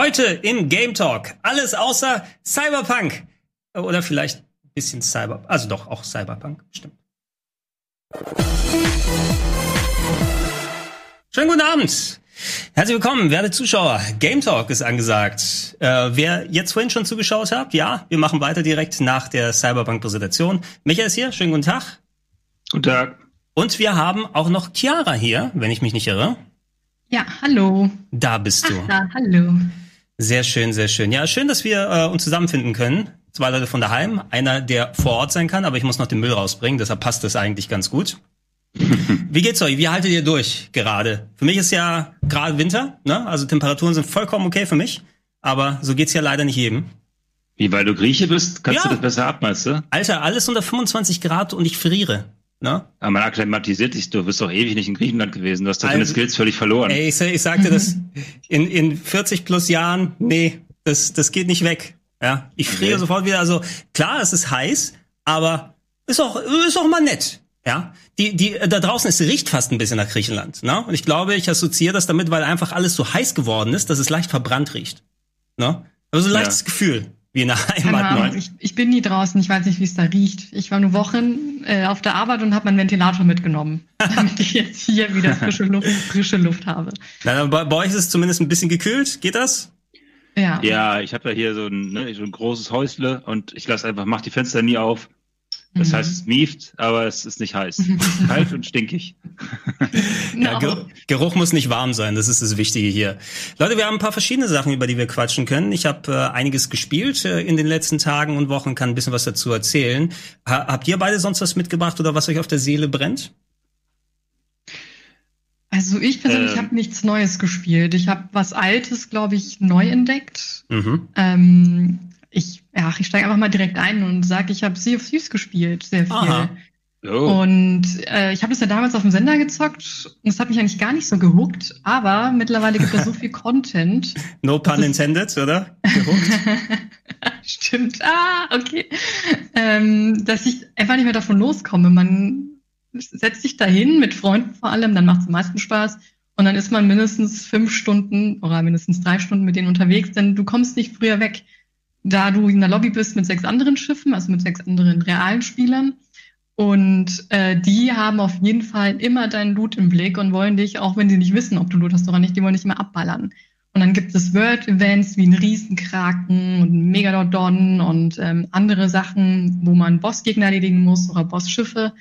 Heute im Game Talk alles außer Cyberpunk. Oder vielleicht ein bisschen Cyber, also doch auch Cyberpunk, stimmt. Schönen guten Abend. Herzlich willkommen, werte Zuschauer. Game Talk ist angesagt. Äh, wer jetzt vorhin schon zugeschaut hat, ja, wir machen weiter direkt nach der Cyberpunk-Präsentation. Michael ist hier, schönen guten Tag. Guten Tag. Und wir haben auch noch Chiara hier, wenn ich mich nicht irre. Ja, hallo. Da bist du. Ach, da, hallo. Sehr schön, sehr schön. Ja, schön, dass wir äh, uns zusammenfinden können. Zwei Leute von daheim, einer, der vor Ort sein kann, aber ich muss noch den Müll rausbringen, deshalb passt das eigentlich ganz gut. Wie geht's euch? Wie haltet ihr durch gerade? Für mich ist ja gerade Winter, ne? Also Temperaturen sind vollkommen okay für mich, aber so geht's ja leider nicht jedem. Wie, weil du Grieche bist, kannst Ja. du das besser ab, meinst du? Alter, alles unter 25 Grad und ich friere. Ne? Aber man akklimatisiert dich, du bist doch ewig nicht in Griechenland gewesen. Du hast doch deine Also- Skills völlig verloren. Ey, ich, ich sagte das in, in 40 plus Jahren, nee, das, das geht nicht weg. Ja, ich friere Okay. sofort wieder. Also klar, es ist heiß, aber ist auch, ist auch mal nett. Ja, die, die, da draußen, es riecht fast ein bisschen nach Griechenland. Ne? Und ich glaube, ich assoziiere das damit, weil einfach alles so heiß geworden ist, dass es leicht verbrannt riecht. Ne? Also so ein Ja. leichtes Gefühl, wie in der Heimat. Ahnung, Ne? ich, ich bin nie draußen, ich weiß nicht, wie es da riecht. Ich war nur Wochen äh, auf der Arbeit und habe meinen Ventilator mitgenommen, damit ich jetzt hier wieder frische Luft, frische Luft habe. Na, bei, bei euch ist es zumindest ein bisschen gekühlt. Geht das? Ja. Ja, ich habe ja hier so ein, ne, so ein großes Häusle und ich lasse einfach, mach die Fenster nie auf. Das Mhm. heißt, es mieft, aber es ist nicht heiß. Kalt und stinkig. Ja, No. Ge Geruch muss nicht warm sein, das ist das Wichtige hier. Leute, wir haben ein paar verschiedene Sachen, über die wir quatschen können. Ich habe äh, einiges gespielt äh, in den letzten Tagen und Wochen, kann ein bisschen was dazu erzählen. Ha habt ihr beide sonst was mitgebracht oder was euch auf der Seele brennt? Also ich persönlich Ähm. habe nichts Neues gespielt. Ich habe was Altes, glaube ich, neu entdeckt. Mhm. Ähm, ich, ja, ich steige einfach mal direkt ein und sage, ich habe Sea of Thieves gespielt, sehr viel. Aha. Oh, Und äh, ich habe das ja damals auf dem Sender gezockt und es hat mich eigentlich gar nicht so gehuckt, aber mittlerweile gibt es so viel Content. No pun intended, oder? Gehuckt. Stimmt. Ah, okay. Ähm, dass ich einfach nicht mehr davon loskomme. Man setzt sich dahin mit Freunden vor allem, dann macht es am meisten Spaß. Und dann ist man mindestens fünf Stunden oder mindestens drei Stunden mit denen unterwegs, denn du kommst nicht früher weg. Da du in der Lobby bist mit sechs anderen Schiffen, also mit sechs anderen realen Spielern. Und äh, die haben auf jeden Fall immer deinen Loot im Blick und wollen dich, auch wenn sie nicht wissen, ob du Loot hast oder nicht, die wollen dich immer abballern. Und dann gibt es World-Events wie ein Riesenkraken und ein Megalodon und ähm, andere Sachen, wo man Bossgegner erledigen muss oder Bossschiffe.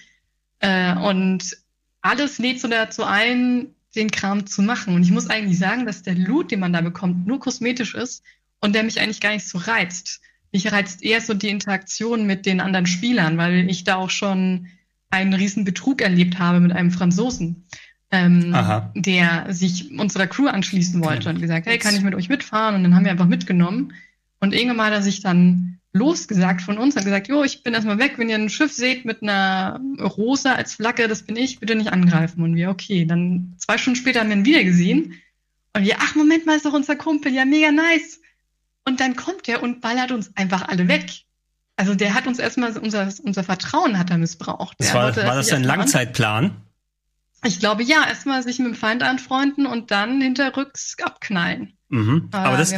Äh, und alles lädt so dazu ein, den Kram zu machen. Und ich muss eigentlich sagen, dass der Loot, den man da bekommt, nur kosmetisch ist und der mich eigentlich gar nicht so reizt. Mich reizt eher so die Interaktion mit den anderen Spielern, weil ich da auch schon einen riesen Betrug erlebt habe mit einem Franzosen, ähm, Aha. der sich unserer Crew anschließen wollte und gesagt, hey, kann ich mit euch mitfahren? Und dann haben wir einfach mitgenommen. Und irgendwann mal hat er sich dann losgesagt von uns, hat gesagt, jo, ich bin erstmal weg, wenn ihr ein Schiff seht mit einer Rosa als Flagge, das bin ich, bitte nicht angreifen. Und wir, okay, dann zwei Stunden später haben wir ihn wieder gesehen. Und wir, ach, Moment mal, ist doch unser Kumpel, ja, mega nice. Und dann kommt er und ballert uns einfach alle weg. Also der hat uns erstmal, unser, unser Vertrauen hat er missbraucht. Das war, war das ein an- Langzeitplan? Ich glaube ja, erstmal sich mit dem Feind anfreunden und dann hinterrücks abknallen. Mhm. Aber, Aber das.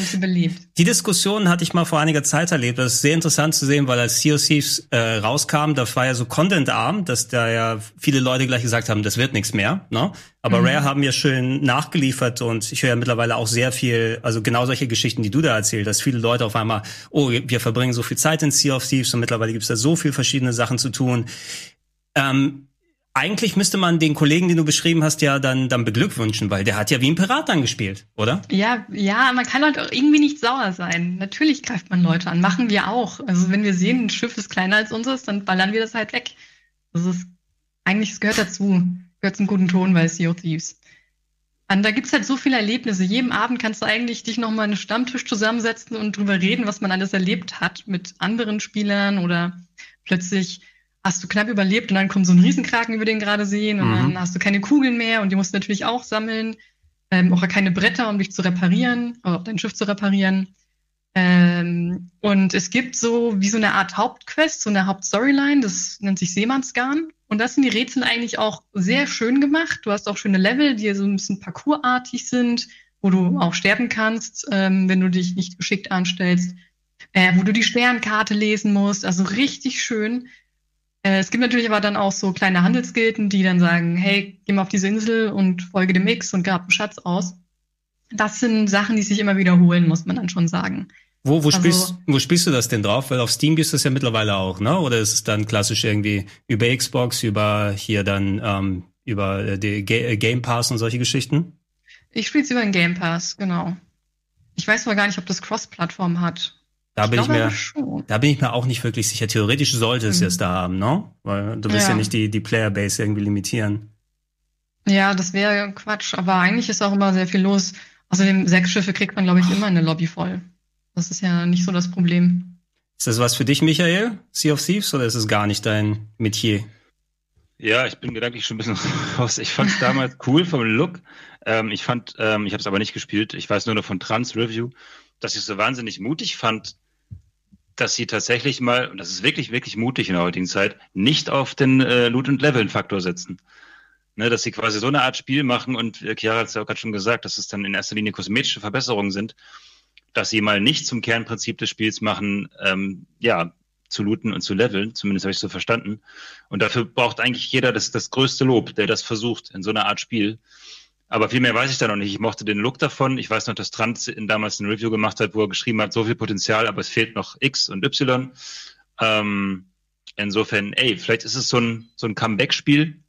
Die Diskussion hatte ich mal vor einiger Zeit erlebt. Das ist sehr interessant zu sehen, weil als Sea of Thieves äh, rauskam, das war ja so contentarm, dass da ja viele Leute gleich gesagt haben, das wird nichts mehr. Ne? Aber Mhm. Rare haben ja schön nachgeliefert und ich höre ja mittlerweile auch sehr viel, also genau solche Geschichten, die du da erzählt hast. Viele Leute auf einmal, oh, wir verbringen so viel Zeit in Sea of Thieves und mittlerweile gibt es da so viel verschiedene Sachen zu tun. Ähm, eigentlich müsste man den Kollegen, den du beschrieben hast, ja dann, dann beglückwünschen, weil der hat ja wie ein Pirat dann gespielt, oder? Ja, ja, man kann halt auch irgendwie nicht sauer sein. Natürlich greift man Leute an, machen wir auch. Also wenn wir sehen, ein Schiff ist kleiner als unseres, dann ballern wir das halt weg. Das ist eigentlich, es gehört dazu, gehört zum guten Ton bei Sea of Thieves. Und da gibt's halt so viele Erlebnisse. Jeden Abend kannst du eigentlich dich nochmal einen Stammtisch zusammensetzen und drüber reden, was man alles erlebt hat mit anderen Spielern oder plötzlich hast du knapp überlebt und dann kommt so ein Riesenkraken, wie wir den gerade sehen, und Mhm. dann hast du keine Kugeln mehr und die musst du natürlich auch sammeln. Ähm, auch keine Bretter, um dich zu reparieren, oder auch dein Schiff zu reparieren. Ähm, und es gibt so wie so eine Art Hauptquest, so eine Hauptstoryline, das nennt sich Seemannsgarn. Und das sind die Rätsel eigentlich auch sehr schön gemacht. Du hast auch schöne Level, die so ein bisschen parkourartig sind, wo du auch sterben kannst, ähm, wenn du dich nicht geschickt anstellst, äh, wo du die Sternkarte lesen musst. Also richtig schön. Äh, es gibt natürlich aber dann auch so kleine Handelsgilden, die dann sagen, hey, geh mal auf diese Insel und folge dem X und grab einen Schatz aus. Das sind Sachen, die sich immer wiederholen, muss man dann schon sagen. Wo, wo, also, spielst, wo spielst du das denn drauf? Weil auf Steam gibt es das ja mittlerweile auch, ne? Oder ist es dann klassisch irgendwie über Xbox, über hier dann ähm, über äh, die äh, Game Pass und solche Geschichten? Ich spiele es über den Game Pass, genau. Ich weiß aber gar nicht, ob das Cross-Plattform hat. Da bin ich, ich mir, da bin ich mir auch nicht wirklich sicher. Theoretisch sollte es mhm. es da haben, ne? Weil du willst ja, ja nicht die, die Playerbase irgendwie limitieren. Ja, das wäre Quatsch. Aber eigentlich ist auch immer sehr viel los. Außerdem, sechs Schiffe kriegt man, glaube ich, immer in der Lobby voll. Das ist ja nicht so das Problem. Ist das was für dich, Michael? Sea of Thieves, oder ist es gar nicht dein Metier? Ja, ich bin gedanklich schon ein bisschen raus. Ich fand es damals cool vom Look. Ähm, ich fand, ähm, ich habe es aber nicht gespielt. Ich weiß nur noch von Trans Review, dass ich es so wahnsinnig mutig fand, dass sie tatsächlich mal, und das ist wirklich, wirklich mutig in der heutigen Zeit, nicht auf den äh, Loot- und Leveln-Faktor setzen. Ne, dass sie quasi so eine Art Spiel machen und äh, Chiara hat es ja auch gerade schon gesagt, dass es dann in erster Linie kosmetische Verbesserungen sind, dass sie mal nicht zum Kernprinzip des Spiels machen, ähm, ja, zu looten und zu leveln, zumindest habe ich so verstanden. Und dafür braucht eigentlich jeder das, das größte Lob, der das versucht in so einer Art Spiel. Aber viel mehr weiß ich da noch nicht. Ich mochte den Look davon. Ich weiß noch, dass Trant damals ein Review gemacht hat, wo er geschrieben hat, so viel Potenzial, aber es fehlt noch X und Y. Ähm, insofern, ey, vielleicht ist es so ein, so ein Comeback-Spiel,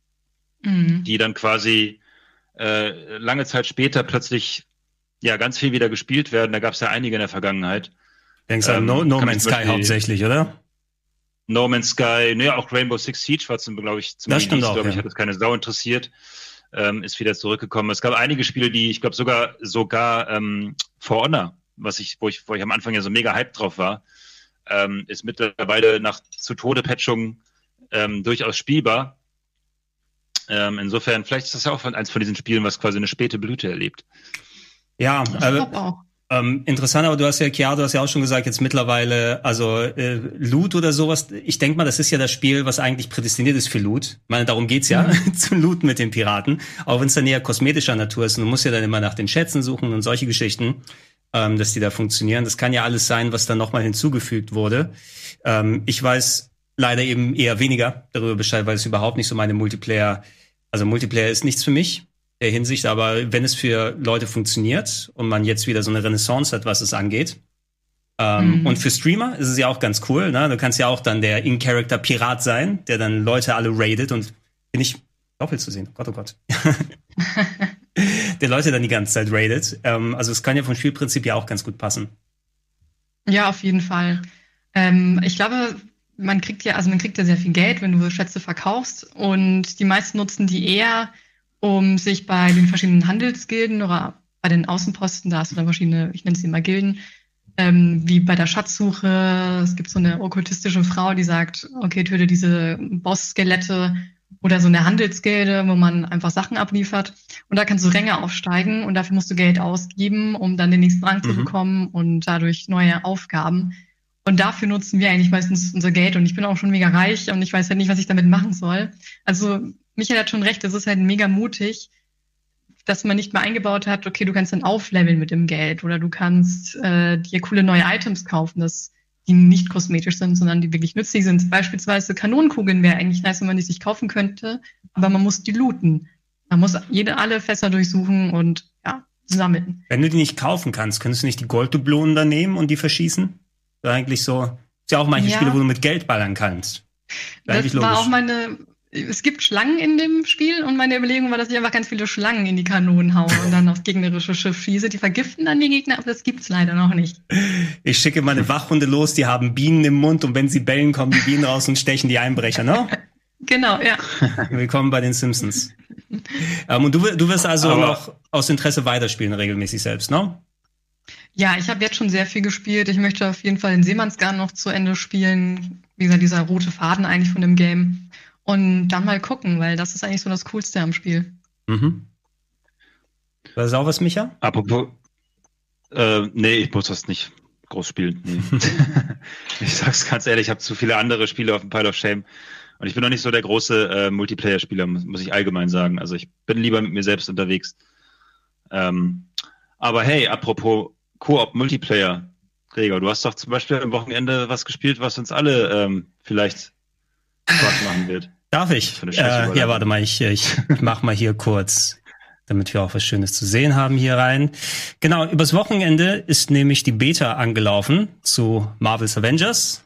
mhm. die dann quasi äh, lange Zeit später plötzlich ja ganz viel wieder gespielt werden. Da gab es ja einige in der Vergangenheit. Denkst du ähm, an No, no Man's Sky hauptsächlich, oder? No Man's Sky, ne, auch Rainbow Six Siege war zum, glaube ich, zum das stimmt auch, glaube ich, hat das keine Sau interessiert ähm, ist wieder zurückgekommen. Es gab einige Spiele, die ich glaube sogar sogar ähm, For Honor, was ich, wo ich, wo ich am Anfang ja so mega hype drauf war, ähm, ist mittlerweile nach zu Tode Patchung ähm, durchaus spielbar. Ähm, insofern, vielleicht ist das ja auch eins von diesen Spielen, was quasi eine späte Blüte erlebt. Ja, äh, ähm, interessant, aber du hast ja, Chiara, du hast ja auch schon gesagt, jetzt mittlerweile, also äh, Loot oder sowas, ich denke mal, das ist ja das Spiel, was eigentlich prädestiniert ist für Loot. Ich meine, darum geht's ja, mhm. zu Loot mit den Piraten, auch wenn es dann eher kosmetischer Natur ist. Und du musst ja dann immer nach den Schätzen suchen und solche Geschichten, ähm, dass die da funktionieren. Das kann ja alles sein, was dann nochmal hinzugefügt wurde. Ähm, ich weiß leider eben eher weniger darüber Bescheid, weil es überhaupt nicht so meine Multiplayer, also Multiplayer ist nichts für mich der Hinsicht, aber wenn es für Leute funktioniert und man jetzt wieder so eine Renaissance hat, was es angeht, ähm, mhm. und für Streamer ist es ja auch ganz cool, ne? Du kannst ja auch dann der In-Character Pirat sein, der dann Leute alle raidet und bin ich doppelt zu sehen. Oh Gott, oh Gott. der Leute dann die ganze Zeit raidet. Ähm, also es kann ja vom Spielprinzip ja auch ganz gut passen. Ja, auf jeden Fall. Ähm, ich glaube, man kriegt ja, also man kriegt ja sehr viel Geld, wenn du Schätze verkaufst und die meisten nutzen die eher um sich bei den verschiedenen Handelsgilden oder bei den Außenposten, da hast du dann verschiedene, ich nenne sie immer Gilden, ähm, wie bei der Schatzsuche. Es gibt so eine okkultistische Frau, die sagt, okay, töte diese Boss-Skelette oder so eine Handelsgilde, wo man einfach Sachen abliefert. Und da kannst du Ränge aufsteigen und dafür musst du Geld ausgeben, um dann den nächsten Rang mhm. zu bekommen und dadurch neue Aufgaben. Und dafür nutzen wir eigentlich meistens unser Geld. Und ich bin auch schon mega reich und ich weiß halt nicht, was ich damit machen soll. Also Michael hat schon recht, es ist halt mega mutig, dass man nicht mal eingebaut hat, okay, du kannst dann aufleveln mit dem Geld oder du kannst äh, dir coole neue Items kaufen, das, die nicht kosmetisch sind, sondern die wirklich nützlich sind. Beispielsweise Kanonenkugeln wäre eigentlich nice, wenn man die sich kaufen könnte, aber man muss die looten. Man muss jede alle Fässer durchsuchen und ja, sammeln. Wenn du die nicht kaufen kannst, könntest du nicht die Golddublonen da nehmen und die verschießen? Das eigentlich so. Ist ja auch manche ja. Spiele, wo du mit Geld ballern kannst. Das, das war auch meine es gibt Schlangen in dem Spiel und meine Überlegung war, dass ich einfach ganz viele Schlangen in die Kanonen haue und dann aufs gegnerische Schiff schieße. Die vergiften dann die Gegner, aber das gibt's leider noch nicht. Ich schicke meine Wachhunde los, die haben Bienen im Mund und wenn sie bellen, kommen die Bienen raus und stechen die Einbrecher, ne? Genau, ja. Willkommen bei den Simpsons. ähm, und du, du wirst also aber noch aus Interesse weiterspielen, regelmäßig selbst, ne? Ja, ich habe jetzt schon sehr viel gespielt. Ich möchte auf jeden Fall den Seemannsgarn noch zu Ende spielen. Wie gesagt, dieser rote Faden eigentlich von dem Game und dann mal gucken, weil das ist eigentlich so das Coolste am Spiel. Mhm. Was ist auch was, Micha? Apropos, äh, nee, ich muss das nicht groß spielen. Nee. ich sag's ganz ehrlich, ich habe zu viele andere Spiele auf dem Pile of Shame. Und ich bin noch nicht so der große äh, Multiplayer-Spieler, muss, muss, ich allgemein sagen. Also ich bin lieber mit mir selbst unterwegs. Ähm, Aber hey, apropos Koop Multiplayer, Gregor, du hast doch zum Beispiel am Wochenende was gespielt, was uns alle ähm, vielleicht Spaß machen wird. Darf ich? Äh, ja, warte mal, ich, ich mach mal hier kurz, damit wir auch was Schönes zu sehen haben hier rein. Genau, übers Wochenende ist nämlich die Beta angelaufen zu Marvel's Avengers.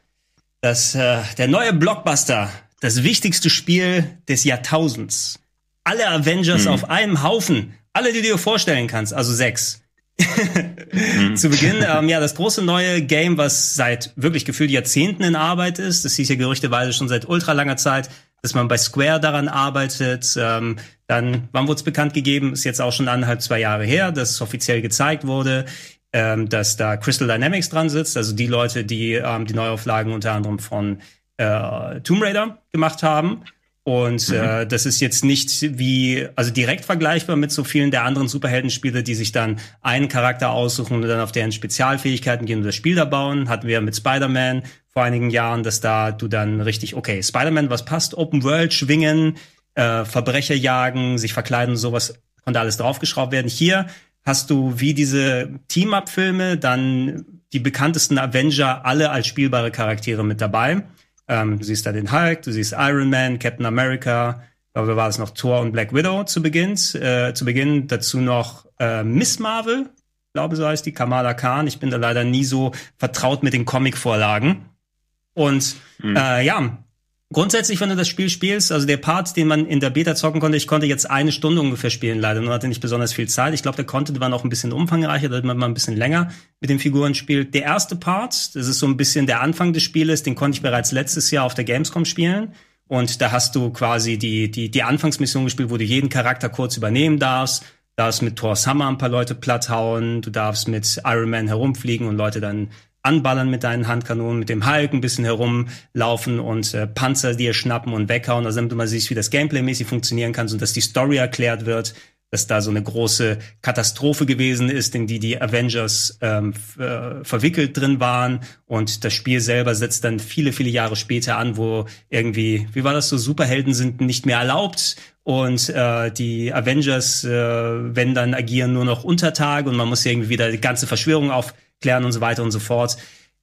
Das, äh, der neue Blockbuster, das wichtigste Spiel des Jahrtausends. Alle Avengers hm. auf einem Haufen. Alle, die du dir vorstellen kannst, also sechs. Hm. Zu Beginn, ähm, ja, das große neue Game, was seit wirklich gefühlt Jahrzehnten in Arbeit ist. Das hieß ja gerüchteweise schon seit ultra langer Zeit dass man bei Square daran arbeitet. Ähm, dann, wann wurde es bekannt gegeben? Ist jetzt auch schon anderthalb, zwei Jahre her, dass es offiziell gezeigt wurde, ähm, dass da Crystal Dynamics dran sitzt, also die Leute, die ähm, die Neuauflagen unter anderem von äh, Tomb Raider gemacht haben. Und mhm. äh, das ist jetzt nicht wie, also direkt vergleichbar mit so vielen der anderen Superheldenspiele, die sich dann einen Charakter aussuchen und dann auf deren Spezialfähigkeiten gehen und das Spiel da bauen. Hatten wir mit Spider-Man vor einigen Jahren, dass da du dann richtig, okay, Spider-Man, was passt, Open World, schwingen, äh, Verbrecher jagen, sich verkleiden, sowas konnte alles draufgeschraubt werden. Hier hast du wie diese Team-Up-Filme dann die bekanntesten Avenger alle als spielbare Charaktere mit dabei. Ähm, du siehst da den Hulk, du siehst Iron Man, Captain America, aber war es noch Thor und Black Widow zu Beginn. Äh, zu Beginn dazu noch äh, Miss Marvel, glaube so heißt die, Kamala Khan. Ich bin da leider nie so vertraut mit den Comic-Vorlagen. Und mhm. äh, ja, Grundsätzlich, wenn du das Spiel spielst, also der Part, den man in der Beta zocken konnte, ich konnte jetzt eine Stunde ungefähr spielen, leider, nur hatte nicht besonders viel Zeit. Ich glaube, der Content war noch ein bisschen umfangreicher, damit man mal ein bisschen länger mit den Figuren spielt. Der erste Part, das ist so ein bisschen der Anfang des Spieles, den konnte ich bereits letztes Jahr auf der Gamescom spielen. Und da hast du quasi die, die, die Anfangsmission gespielt, wo du jeden Charakter kurz übernehmen darfst. Du darfst mit Thor's Hammer ein paar Leute platthauen, du darfst mit Iron Man herumfliegen und Leute dann anballern mit deinen Handkanonen, mit dem Hulk ein bisschen herumlaufen und äh, Panzer dir schnappen und weghauen, also damit du mal siehst, wie das Gameplay-mäßig funktionieren kann und dass die Story erklärt wird, dass da so eine große Katastrophe gewesen ist, in die die Avengers ähm, äh, verwickelt drin waren. Und das Spiel selber setzt dann viele, viele Jahre später an, wo irgendwie, wie war das so, Superhelden sind nicht mehr erlaubt und äh, die Avengers, äh, wenn dann agieren nur noch unter Tage und man muss irgendwie wieder die ganze Verschwörung auf klären und so weiter und so fort.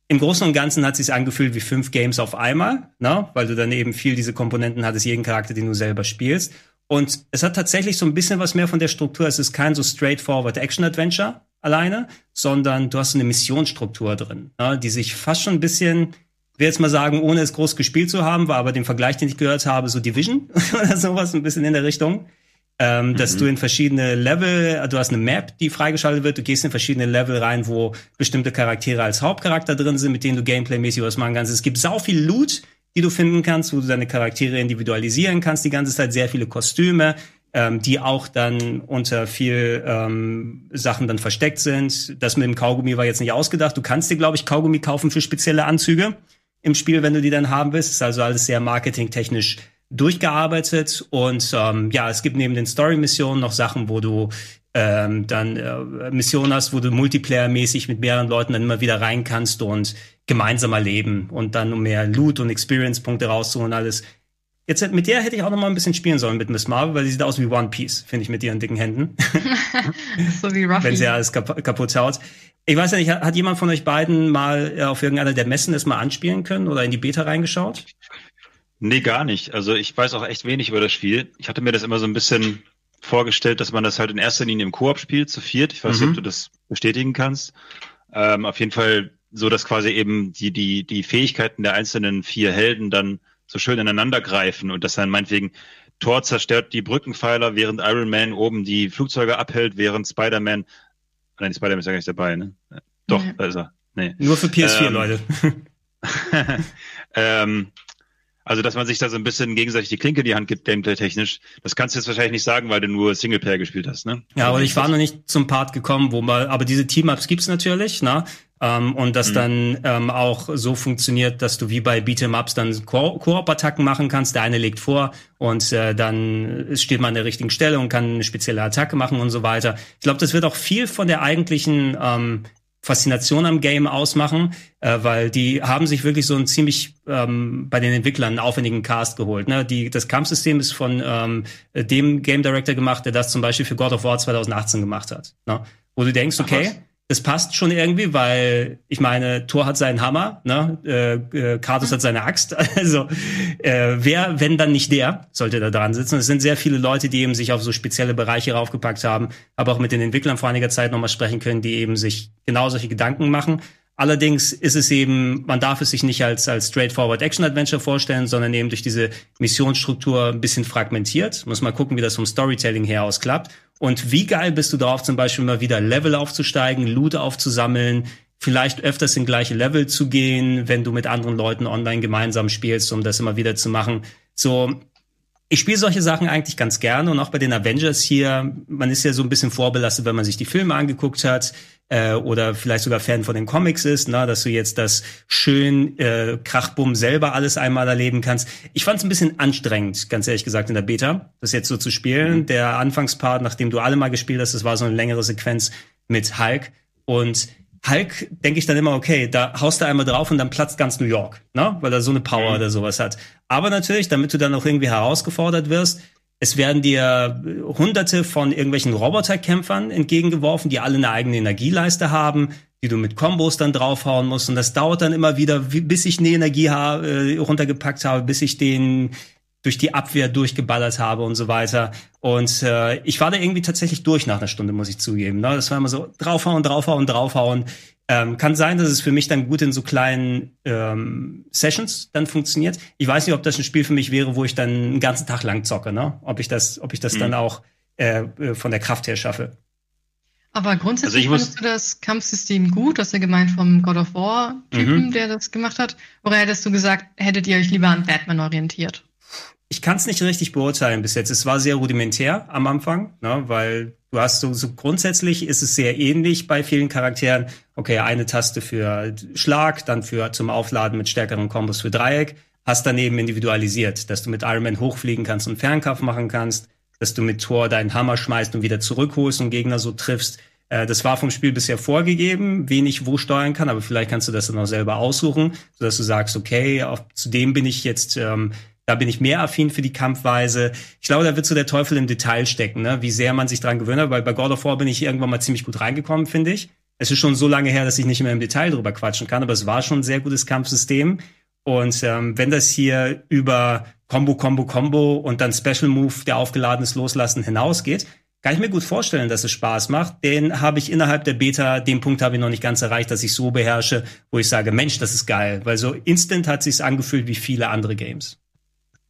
Im Großen und Ganzen hat es sich angefühlt wie fünf Games auf einmal, ne? weil du dann eben viel diese Komponenten hattest, jeden Charakter, den du selber spielst. Und es hat tatsächlich so ein bisschen was mehr von der Struktur. Es ist kein so straightforward Action-Adventure alleine, sondern du hast so eine Missionsstruktur drin, ne? die sich fast schon ein bisschen, ich will jetzt mal sagen, ohne es groß gespielt zu haben, war aber den Vergleich, den ich gehört habe, so Division oder sowas, ein bisschen in der Richtung ähm, mhm. dass du in verschiedene Level, du hast eine Map, die freigeschaltet wird, du gehst in verschiedene Level rein, wo bestimmte Charaktere als Hauptcharakter drin sind, mit denen du gameplaymäßig was machen kannst. Es gibt sau viel Loot, die du finden kannst, wo du deine Charaktere individualisieren kannst, die ganze Zeit sehr viele Kostüme, ähm, die auch dann unter viel ähm, Sachen dann versteckt sind. Das mit dem Kaugummi war jetzt nicht ausgedacht. Du kannst dir, glaube ich, Kaugummi kaufen für spezielle Anzüge im Spiel, wenn du die dann haben willst. ist also alles sehr marketingtechnisch durchgearbeitet und ähm, ja, es gibt neben den Story-Missionen noch Sachen, wo du ähm, dann äh, Missionen hast, wo du Multiplayer-mäßig mit mehreren Leuten dann immer wieder rein kannst und gemeinsam erleben und dann um mehr Loot und Experience-Punkte rauszuholen und alles. Jetzt mit der hätte ich auch noch mal ein bisschen spielen sollen mit Miss Marvel, weil sie sieht aus wie One Piece, finde ich, mit ihren dicken Händen. so wie Ruffy. Wenn sie alles kap kaputt haut. Ich weiß ja nicht, hat jemand von euch beiden mal äh, auf irgendeiner der Messen das mal anspielen können oder in die Beta reingeschaut? Nee, gar nicht. Also ich weiß auch echt wenig über das Spiel. Ich hatte mir das immer so ein bisschen vorgestellt, dass man das halt in erster Linie im Koop spielt, zu viert. Ich weiß nicht, mhm. ob du das bestätigen kannst. Ähm, auf jeden Fall so, dass quasi eben die, die, die Fähigkeiten der einzelnen vier Helden dann so schön ineinander greifen und dass dann meinetwegen Thor zerstört die Brückenpfeiler, während Iron Man oben die Flugzeuge abhält, während Spider-Man, nein, Spider-Man ist ja gar nicht dabei, ne? Doch, da ist er. Nee. Nur für PS4, ähm, Leute. ähm, also, dass man sich da so ein bisschen gegenseitig die Klinke in die Hand gibt, gameplay-technisch, das kannst du jetzt wahrscheinlich nicht sagen, weil du nur Singleplayer gespielt hast, ne? Ja, aber ich war noch nicht zum Part gekommen, wo mal, aber diese Team-Ups gibt's natürlich, ne? Ähm, und das mhm. dann ähm, auch so funktioniert, dass du wie bei Beat'em-Ups dann Koop-Attacken machen kannst. Der eine legt vor und äh, dann steht man an der richtigen Stelle und kann eine spezielle Attacke machen und so weiter. Ich glaube, das wird auch viel von der eigentlichen ähm, Faszination am Game ausmachen, äh, weil die haben sich wirklich so ein ziemlich ähm, bei den Entwicklern einen aufwendigen Cast geholt. Ne? Die, das Kampfsystem ist von ähm, dem Game Director gemacht, der das zum Beispiel für God of War 2018 gemacht hat. Ne? Wo du denkst, okay, Ach, es passt schon irgendwie, weil ich meine, Thor hat seinen Hammer, ne? Äh, äh, Kratos hat seine Axt. Also äh, wer, wenn dann nicht der, sollte da dran sitzen. Es sind sehr viele Leute, die eben sich auf so spezielle Bereiche raufgepackt haben, aber auch mit den Entwicklern vor einiger Zeit nochmal sprechen können, die eben sich genau solche Gedanken machen. Allerdings ist es eben, man darf es sich nicht als, als straightforward Action Adventure vorstellen, sondern eben durch diese Missionsstruktur ein bisschen fragmentiert. Muss mal gucken, wie das vom Storytelling her aus klappt. Und wie geil bist du darauf, zum Beispiel mal wieder Level aufzusteigen, Loot aufzusammeln, vielleicht öfters in gleiche Level zu gehen, wenn du mit anderen Leuten online gemeinsam spielst, um das immer wieder zu machen. So, ich spiele solche Sachen eigentlich ganz gerne und auch bei den Avengers hier, man ist ja so ein bisschen vorbelastet, wenn man sich die Filme angeguckt hat äh, oder vielleicht sogar Fan von den Comics ist, ne, dass du jetzt das schön äh, Krachbumm selber alles einmal erleben kannst. Ich fand es ein bisschen anstrengend, ganz ehrlich gesagt, in der Beta, das jetzt so zu spielen. Mhm. Der Anfangspart, nachdem du alle mal gespielt hast, das war so eine längere Sequenz mit Hulk und Hulk denke ich dann immer, okay, da haust du einmal drauf und dann platzt ganz New York, ne? weil er so eine Power mhm. oder sowas hat. Aber natürlich, damit du dann auch irgendwie herausgefordert wirst, es werden dir hunderte von irgendwelchen Roboterkämpfern entgegengeworfen, die alle eine eigene Energieleiste haben, die du mit Kombos dann draufhauen musst. Und das dauert dann immer wieder, bis ich eine Energie äh, runtergepackt habe, bis ich den durch die Abwehr durchgeballert habe und so weiter. Und äh, ich war da irgendwie tatsächlich durch nach einer Stunde, muss ich zugeben. Ne? Das war immer so draufhauen, draufhauen, draufhauen. Ähm, kann sein, dass es für mich dann gut in so kleinen ähm, Sessions dann funktioniert. Ich weiß nicht, ob das ein Spiel für mich wäre, wo ich dann einen ganzen Tag lang zocke, ne? Ob ich das, ob ich das mhm. dann auch äh, äh, von der Kraft her schaffe. Aber grundsätzlich also findest du das Kampfsystem gut? Du hast ja gemeint vom God of War-Typen, mhm. der das gemacht hat. Oder hättest du gesagt, hättet ihr euch lieber an Batman orientiert? Ich kann es nicht richtig beurteilen bis jetzt. Es war sehr rudimentär am Anfang, ne, weil du hast so, so grundsätzlich ist es sehr ähnlich bei vielen Charakteren. Okay, eine Taste für Schlag, dann für zum Aufladen mit stärkeren Kombos für Dreieck. Hast daneben individualisiert, dass du mit Iron Man hochfliegen kannst und Fernkampf machen kannst, dass du mit Tor deinen Hammer schmeißt und wieder zurückholst und Gegner so triffst. Äh, das war vom Spiel bisher vorgegeben, wenig wo steuern kann, aber vielleicht kannst du das dann auch selber aussuchen, sodass du sagst, okay, auf, zu dem bin ich jetzt ähm, da bin ich mehr affin für die Kampfweise. Ich glaube, da wird so der Teufel im Detail stecken, ne? wie sehr man sich dran gewöhnt hat, weil bei God of War bin ich irgendwann mal ziemlich gut reingekommen, finde ich. Es ist schon so lange her, dass ich nicht mehr im Detail drüber quatschen kann, aber es war schon ein sehr gutes Kampfsystem. Und ähm, wenn das hier über Combo, Combo, Combo und dann Special Move, der aufgeladen ist, loslassen hinausgeht, kann ich mir gut vorstellen, dass es Spaß macht. Den habe ich innerhalb der Beta, den Punkt habe ich noch nicht ganz erreicht, dass ich so beherrsche, wo ich sage, Mensch, das ist geil. Weil so instant hat sich's angefühlt wie viele andere Games.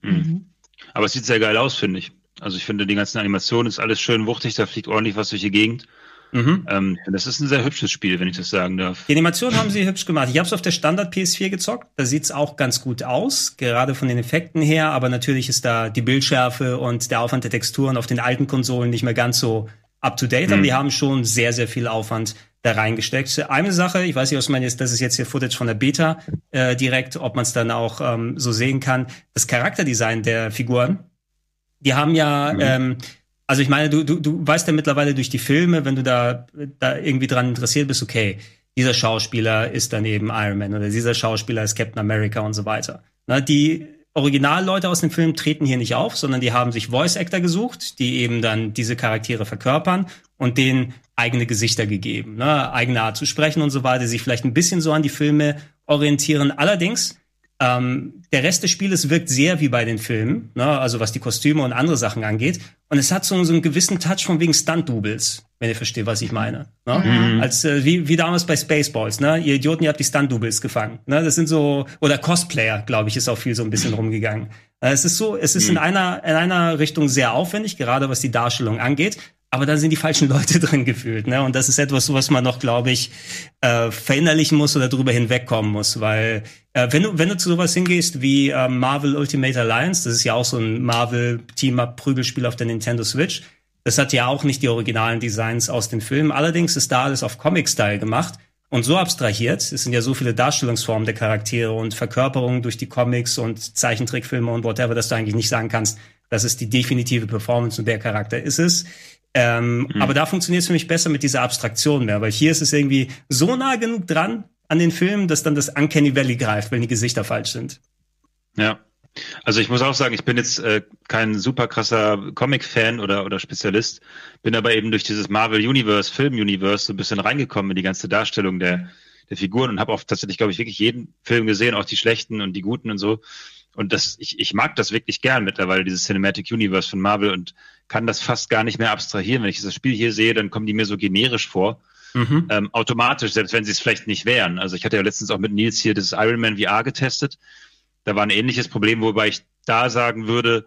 Mhm. mhm. Aber es sieht sehr geil aus, finde ich. Also ich finde, die ganzen Animationen ist alles schön wuchtig, da fliegt ordentlich was durch die Gegend. Mhm. Ähm, das ist ein sehr hübsches Spiel, wenn ich das sagen darf. Die Animation haben sie hübsch gemacht. Ich habe es auf der Standard PS4 gezockt. Da sieht's auch ganz gut aus, gerade von den Effekten her. Aber natürlich ist da die Bildschärfe und der Aufwand der Texturen auf den alten Konsolen nicht mehr ganz so up to date. Mhm. Aber die haben schon sehr, sehr viel Aufwand da reingesteckt. Eine Sache, ich weiß nicht, was man jetzt, das ist jetzt hier Footage von der Beta äh, direkt, ob man es dann auch ähm, so sehen kann. Das Charakterdesign der Figuren, die haben ja, mhm. ähm, also ich meine, du, du, du weißt ja mittlerweile durch die Filme, wenn du da, da irgendwie dran interessiert bist, okay, dieser Schauspieler ist dann eben Iron Man oder dieser Schauspieler ist Captain America und so weiter. Na, die Originalleute aus dem Film treten hier nicht auf, sondern die haben sich Voice Actor gesucht, die eben dann diese Charaktere verkörpern und denen eigene Gesichter gegeben, ne? eigene Art zu sprechen und so weiter, sich vielleicht ein bisschen so an die Filme orientieren. Allerdings, ähm, der Rest des Spieles wirkt sehr wie bei den Filmen, ne? also was die Kostüme und andere Sachen angeht. Und es hat so, so einen gewissen Touch von wegen Stunt-Doubles wenn ihr versteht, was ich meine. Ne? Mhm. Als äh, wie, wie damals bei Spaceballs, ne? Ihr Idioten, ihr habt die Stunt-Doubles gefangen. Ne? Das sind so, oder Cosplayer, glaube ich, ist auch viel so ein bisschen rumgegangen. Äh, es ist so, es ist mhm. in einer, in einer Richtung sehr aufwendig, gerade was die Darstellung angeht. Aber da sind die falschen Leute drin gefühlt, ne? Und das ist etwas, was man noch, glaube ich, äh, verinnerlichen muss oder drüber hinwegkommen muss, weil äh, wenn du wenn du zu sowas hingehst wie äh, Marvel Ultimate Alliance, das ist ja auch so ein Marvel Team-Up Prügelspiel auf der Nintendo Switch, das hat ja auch nicht die originalen Designs aus den Filmen. Allerdings ist da alles auf Comic-Style gemacht und so abstrahiert. Es sind ja so viele Darstellungsformen der Charaktere und Verkörperungen durch die Comics und Zeichentrickfilme und whatever, dass du eigentlich nicht sagen kannst, das ist die definitive Performance und der Charakter ist es. Ähm, mhm. Aber da funktioniert es für mich besser mit dieser Abstraktion mehr, weil hier ist es irgendwie so nah genug dran an den Filmen, dass dann das Uncanny Valley greift, wenn die Gesichter falsch sind. Ja. Also ich muss auch sagen, ich bin jetzt äh, kein super krasser Comic-Fan oder, oder Spezialist, bin aber eben durch dieses Marvel Universe, Film Universe so ein bisschen reingekommen in die ganze Darstellung der, der Figuren und habe auch tatsächlich, glaube ich, wirklich jeden Film gesehen, auch die schlechten und die guten und so. Und das, ich, ich mag das wirklich gern mittlerweile, dieses Cinematic Universe von Marvel und kann das fast gar nicht mehr abstrahieren. Wenn ich das Spiel hier sehe, dann kommen die mir so generisch vor. Mhm. Ähm, automatisch, selbst wenn sie es vielleicht nicht wären. Also ich hatte ja letztens auch mit Nils hier das Iron Man VR getestet. Da war ein ähnliches Problem, wobei ich da sagen würde,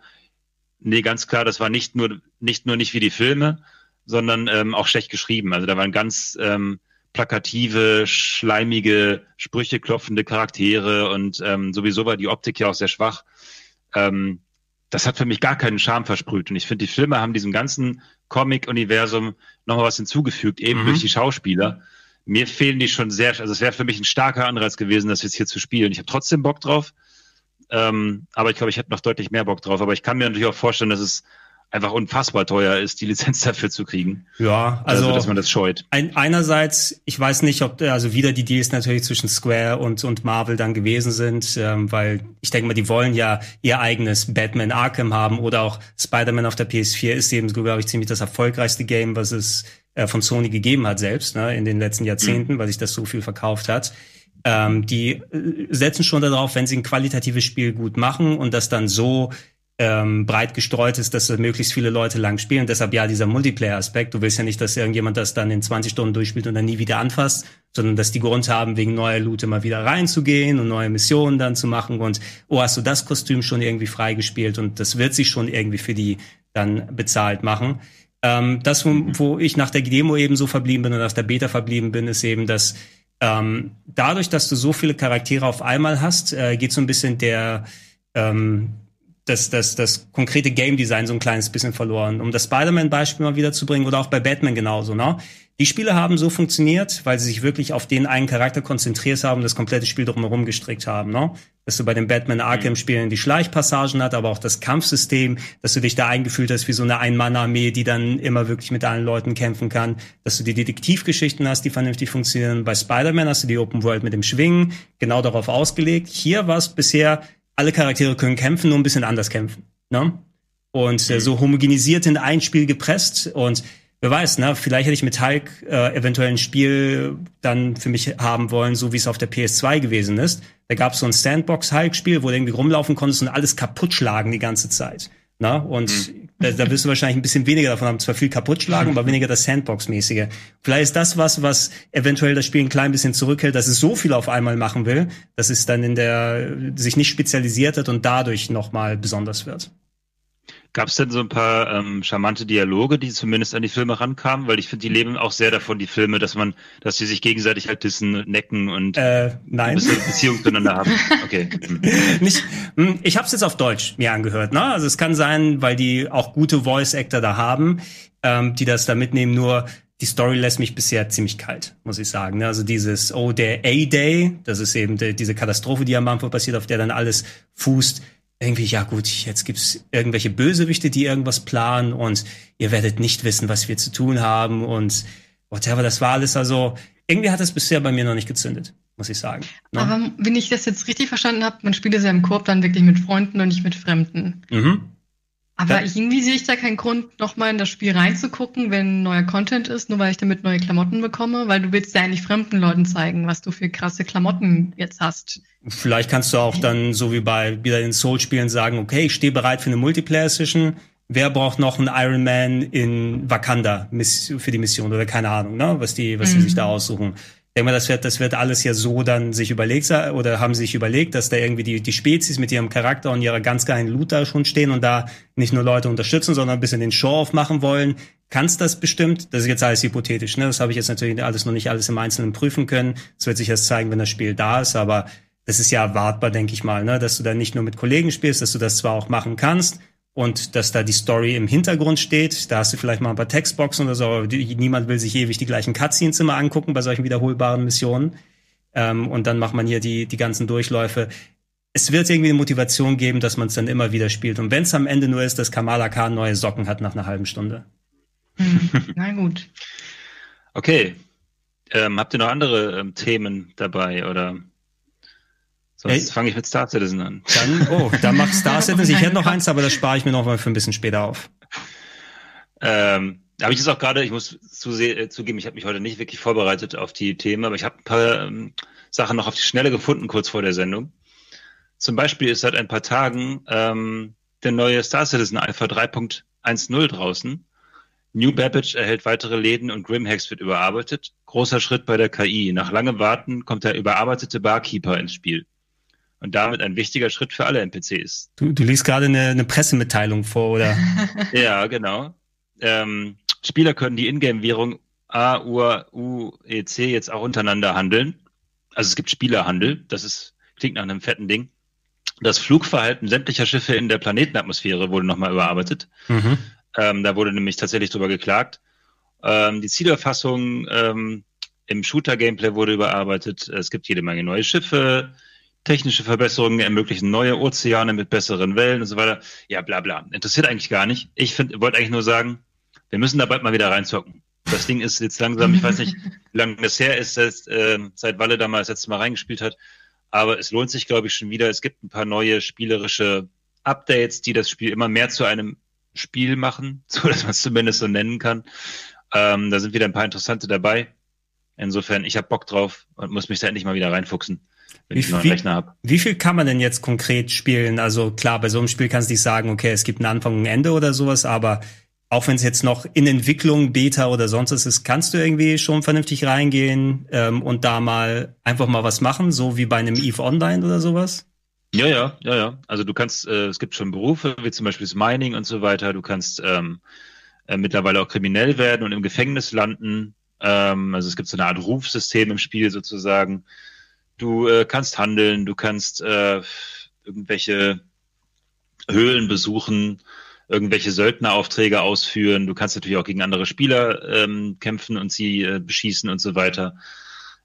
nee, ganz klar, das war nicht nur nicht nur nicht wie die Filme, sondern ähm, auch schlecht geschrieben. Also da waren ganz ähm, plakative, schleimige, Sprüche klopfende Charaktere und ähm, sowieso war die Optik ja auch sehr schwach. Ähm, das hat für mich gar keinen Charme versprüht. Und ich finde, die Filme haben diesem ganzen Comic-Universum nochmal was hinzugefügt, eben mhm. durch die Schauspieler. Mir fehlen die schon sehr, also es wäre für mich ein starker Anreiz gewesen, das jetzt hier zu spielen. Ich habe trotzdem Bock drauf, ähm, aber ich glaube, ich hätte noch deutlich mehr Bock drauf. Aber ich kann mir natürlich auch vorstellen, dass es einfach unfassbar teuer ist, die Lizenz dafür zu kriegen. Ja, also, also dass man das scheut. Ein, einerseits, ich weiß nicht, ob also wieder die Deals natürlich zwischen Square und und Marvel dann gewesen sind, ähm, weil ich denke mal, die wollen ja ihr eigenes Batman Arkham haben oder auch Spider-Man auf der PS4 ist eben, glaube ich, ziemlich das erfolgreichste Game, was es äh, von Sony gegeben hat selbst ne, in den letzten Jahrzehnten, mhm. weil sich das so viel verkauft hat. Ähm, die äh, setzen schon darauf, wenn sie ein qualitatives Spiel gut machen und das dann so ähm, breit gestreut ist, dass möglichst viele Leute lang spielen. Und deshalb ja dieser Multiplayer-Aspekt. Du willst ja nicht, dass irgendjemand das dann in 20 Stunden durchspielt und dann nie wieder anfasst, sondern dass die Grund haben, wegen neuer Loot immer wieder reinzugehen und neue Missionen dann zu machen und oh, hast du das Kostüm schon irgendwie freigespielt und das wird sich schon irgendwie für die dann bezahlt machen. Ähm, das, wo, wo ich nach der Demo eben so verblieben bin und nach der Beta verblieben bin, ist eben, dass ähm, dadurch, dass du so viele Charaktere auf einmal hast, äh, geht so ein bisschen der ähm, das, das, das konkrete Game Design so ein kleines bisschen verloren. Um das Spider-Man-Beispiel mal wiederzubringen oder auch bei Batman genauso, ne? Die Spiele haben so funktioniert, weil sie sich wirklich auf den einen Charakter konzentriert haben das komplette Spiel drumherum gestrickt haben, ne? Dass du bei den Batman Arkham Spielen die Schleichpassagen hat, aber auch das Kampfsystem, dass du dich da eingefühlt hast wie so eine Ein-Mann-Armee, die dann immer wirklich mit allen Leuten kämpfen kann, dass du die Detektivgeschichten hast, die vernünftig funktionieren. Bei Spider-Man hast du die Open World mit dem Schwingen, genau darauf ausgelegt. Hier war es bisher alle Charaktere können kämpfen, nur ein bisschen anders kämpfen. Ne? Und äh, so homogenisiert in ein Spiel gepresst und wer weiß, ne, vielleicht hätte ich mit Hulk äh, eventuell ein Spiel dann für mich haben wollen, so wie es auf der PS2 gewesen ist. Da gab es so ein Sandbox-Hulk-Spiel, wo du irgendwie rumlaufen konntest und alles kaputt schlagen die ganze Zeit. Na? Und mhm. Da, da wirst du wahrscheinlich ein bisschen weniger davon haben, zwar viel kaputt schlagen, aber weniger das Sandbox-mäßige. Vielleicht ist das was, was eventuell das Spiel ein klein bisschen zurückhält, dass es so viel auf einmal machen will, dass es dann in der sich nicht spezialisiert hat und dadurch nochmal besonders wird. Gab es denn so ein paar ähm, charmante Dialoge, die zumindest an die Filme rankamen? Weil ich finde, die leben auch sehr davon, die Filme, dass man, dass sie sich gegenseitig halt dissen, necken und äh, nein. ein bisschen Beziehung zueinander haben. Okay. Nicht, hm, ich habe es jetzt auf Deutsch mir angehört. Ne? Also es kann sein, weil die auch gute Voice-Actor da haben, ähm, die das da mitnehmen. Nur die Story lässt mich bisher ziemlich kalt, muss ich sagen. Ne? Also dieses, oh, der A-Day, das ist eben die, diese Katastrophe, die am Anfang passiert, auf der dann alles fußt irgendwie, ja gut, jetzt gibt's irgendwelche Bösewichte, die irgendwas planen und ihr werdet nicht wissen, was wir zu tun haben und whatever, das war alles also, irgendwie hat es bisher bei mir noch nicht gezündet, muss ich sagen. Ne? Aber wenn ich das jetzt richtig verstanden habe, man spielt es ja im Korb dann wirklich mit Freunden und nicht mit Fremden. Mhm. Aber ja. irgendwie sehe ich da keinen Grund, nochmal in das Spiel reinzugucken, wenn neuer Content ist, nur weil ich damit neue Klamotten bekomme, weil du willst ja eigentlich fremden Leuten zeigen, was du für krasse Klamotten jetzt hast. Vielleicht kannst du auch dann, so wie bei wieder in Soul-Spielen, sagen, okay, ich stehe bereit für eine Multiplayer-Session. Wer braucht noch einen Iron Man in Wakanda für die Mission oder keine Ahnung, ne? was die, was mhm. die sich da aussuchen denke mal, das wird, das wird alles ja so dann sich überlegt oder haben sich überlegt, dass da irgendwie die, die Spezies mit ihrem Charakter und ihrer ganz geilen Loot da schon stehen und da nicht nur Leute unterstützen, sondern ein bisschen den Show-off machen wollen. Kannst das bestimmt? Das ist jetzt alles hypothetisch, ne? Das habe ich jetzt natürlich alles noch nicht alles im Einzelnen prüfen können. Das wird sich erst zeigen, wenn das Spiel da ist, aber das ist ja erwartbar, denke ich mal, ne? Dass du da nicht nur mit Kollegen spielst, dass du das zwar auch machen kannst, und dass da die Story im Hintergrund steht. Da hast du vielleicht mal ein paar Textboxen oder so, aber niemand will sich ewig die gleichen Cutscenes immer angucken bei solchen wiederholbaren Missionen. Ähm, und dann macht man hier die, die ganzen Durchläufe. Es wird irgendwie eine Motivation geben, dass man es dann immer wieder spielt. Und wenn es am Ende nur ist, dass Kamala Khan neue Socken hat nach einer halben Stunde. Hm, na gut. Okay. Ähm, habt ihr noch andere ähm, Themen dabei oder? Sonst fange ich mit Star Citizen an. Dann, oh, dann macht Star Citizen. Ich hätte noch eins, aber das spare ich mir noch mal für ein bisschen später auf. Ähm, habe ich das auch gerade, ich muss äh, zugeben, ich habe mich heute nicht wirklich vorbereitet auf die Themen, aber ich habe ein paar ähm, Sachen noch auf die Schnelle gefunden, kurz vor der Sendung. Zum Beispiel ist seit ein paar Tagen ähm, der neue Star Citizen Alpha 3.10 draußen. New Babbage erhält weitere Läden und Grimhex wird überarbeitet. Großer Schritt bei der KI. Nach langem Warten kommt der überarbeitete Barkeeper ins Spiel. Und damit ein wichtiger Schritt für alle NPCs. Du, du liest gerade eine, eine Pressemitteilung vor, oder? ja, genau. Ähm, Spieler können die Ingame-Währung AUEC jetzt auch untereinander handeln. Also es gibt Spielerhandel. Das ist, klingt nach einem fetten Ding. Das Flugverhalten sämtlicher Schiffe in der Planetenatmosphäre wurde nochmal überarbeitet. Mhm. Ähm, da wurde nämlich tatsächlich drüber geklagt. Ähm, die Zielerfassung ähm, im Shooter-Gameplay wurde überarbeitet. Es gibt jede Menge neue Schiffe. Technische Verbesserungen ermöglichen neue Ozeane mit besseren Wellen und so weiter. Ja, bla bla. Interessiert eigentlich gar nicht. Ich wollte eigentlich nur sagen, wir müssen da bald mal wieder reinzocken. Das Ding ist jetzt langsam, ich weiß nicht, wie lange das her ist, dass, äh, seit Walle da mal das letzte Mal reingespielt hat. Aber es lohnt sich, glaube ich, schon wieder. Es gibt ein paar neue spielerische Updates, die das Spiel immer mehr zu einem Spiel machen, so dass man es zumindest so nennen kann. Ähm, da sind wieder ein paar interessante dabei. Insofern, ich habe Bock drauf und muss mich da endlich mal wieder reinfuchsen, wenn wie, ich einen Rechner habe. Wie viel kann man denn jetzt konkret spielen? Also klar, bei so einem Spiel kannst du nicht sagen, okay, es gibt einen Anfang und ein Ende oder sowas, aber auch wenn es jetzt noch in Entwicklung, Beta oder sonst was ist, kannst du irgendwie schon vernünftig reingehen ähm, und da mal einfach mal was machen, so wie bei einem EVE Online oder sowas? Ja, ja, ja, ja. Also du kannst, äh, es gibt schon Berufe, wie zum Beispiel das Mining und so weiter. Du kannst ähm, äh, mittlerweile auch kriminell werden und im Gefängnis landen. Ähm, also es gibt so eine Art Rufsystem im Spiel sozusagen. Du äh, kannst handeln, du kannst äh, irgendwelche Höhlen besuchen, irgendwelche Söldneraufträge ausführen. Du kannst natürlich auch gegen andere Spieler ähm, kämpfen und sie äh, beschießen und so weiter.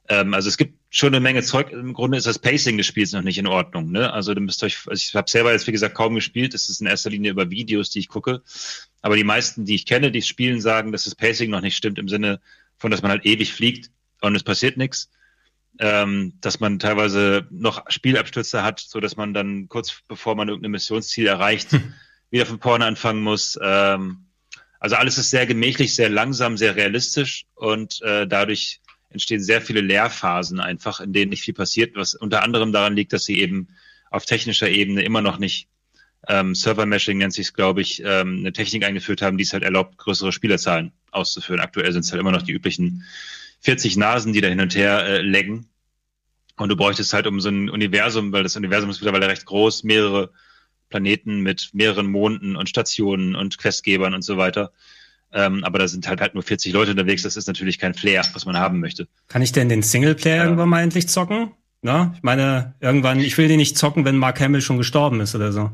Ähm, also es gibt schon eine Menge Zeug. Im Grunde ist das Pacing des Spiels noch nicht in Ordnung. Ne? Also du müsst euch, also ich habe selber jetzt wie gesagt kaum gespielt. Es ist in erster Linie über Videos, die ich gucke. Aber die meisten, die ich kenne, die spielen, sagen, dass das Pacing noch nicht stimmt im Sinne von, dass man halt ewig fliegt und es passiert nichts. Ähm, dass man teilweise noch Spielabstürze hat, so dass man dann kurz bevor man irgendein Missionsziel erreicht, wieder von vorne anfangen muss. Ähm, also alles ist sehr gemächlich, sehr langsam, sehr realistisch und äh, dadurch entstehen sehr viele Leerphasen einfach, in denen nicht viel passiert, was unter anderem daran liegt, dass sie eben auf technischer Ebene immer noch nicht ähm, Server-Meshing nennt sich glaube ich, ähm, eine Technik eingeführt haben, die es halt erlaubt, größere Spielerzahlen auszuführen. Aktuell sind es halt immer noch die üblichen 40 Nasen, die da hin und her äh, laggen. Und du bräuchtest halt um so ein Universum, weil das Universum ist mittlerweile recht groß, mehrere Planeten mit mehreren Monden und Stationen und Questgebern und so weiter. Ähm, aber da sind halt halt nur 40 Leute unterwegs. Das ist natürlich kein Flair, was man haben möchte. Kann ich denn den Singleplayer ja. irgendwann mal endlich zocken? Na, ich meine, irgendwann, ich will den nicht zocken, wenn Mark Hamill schon gestorben ist oder so.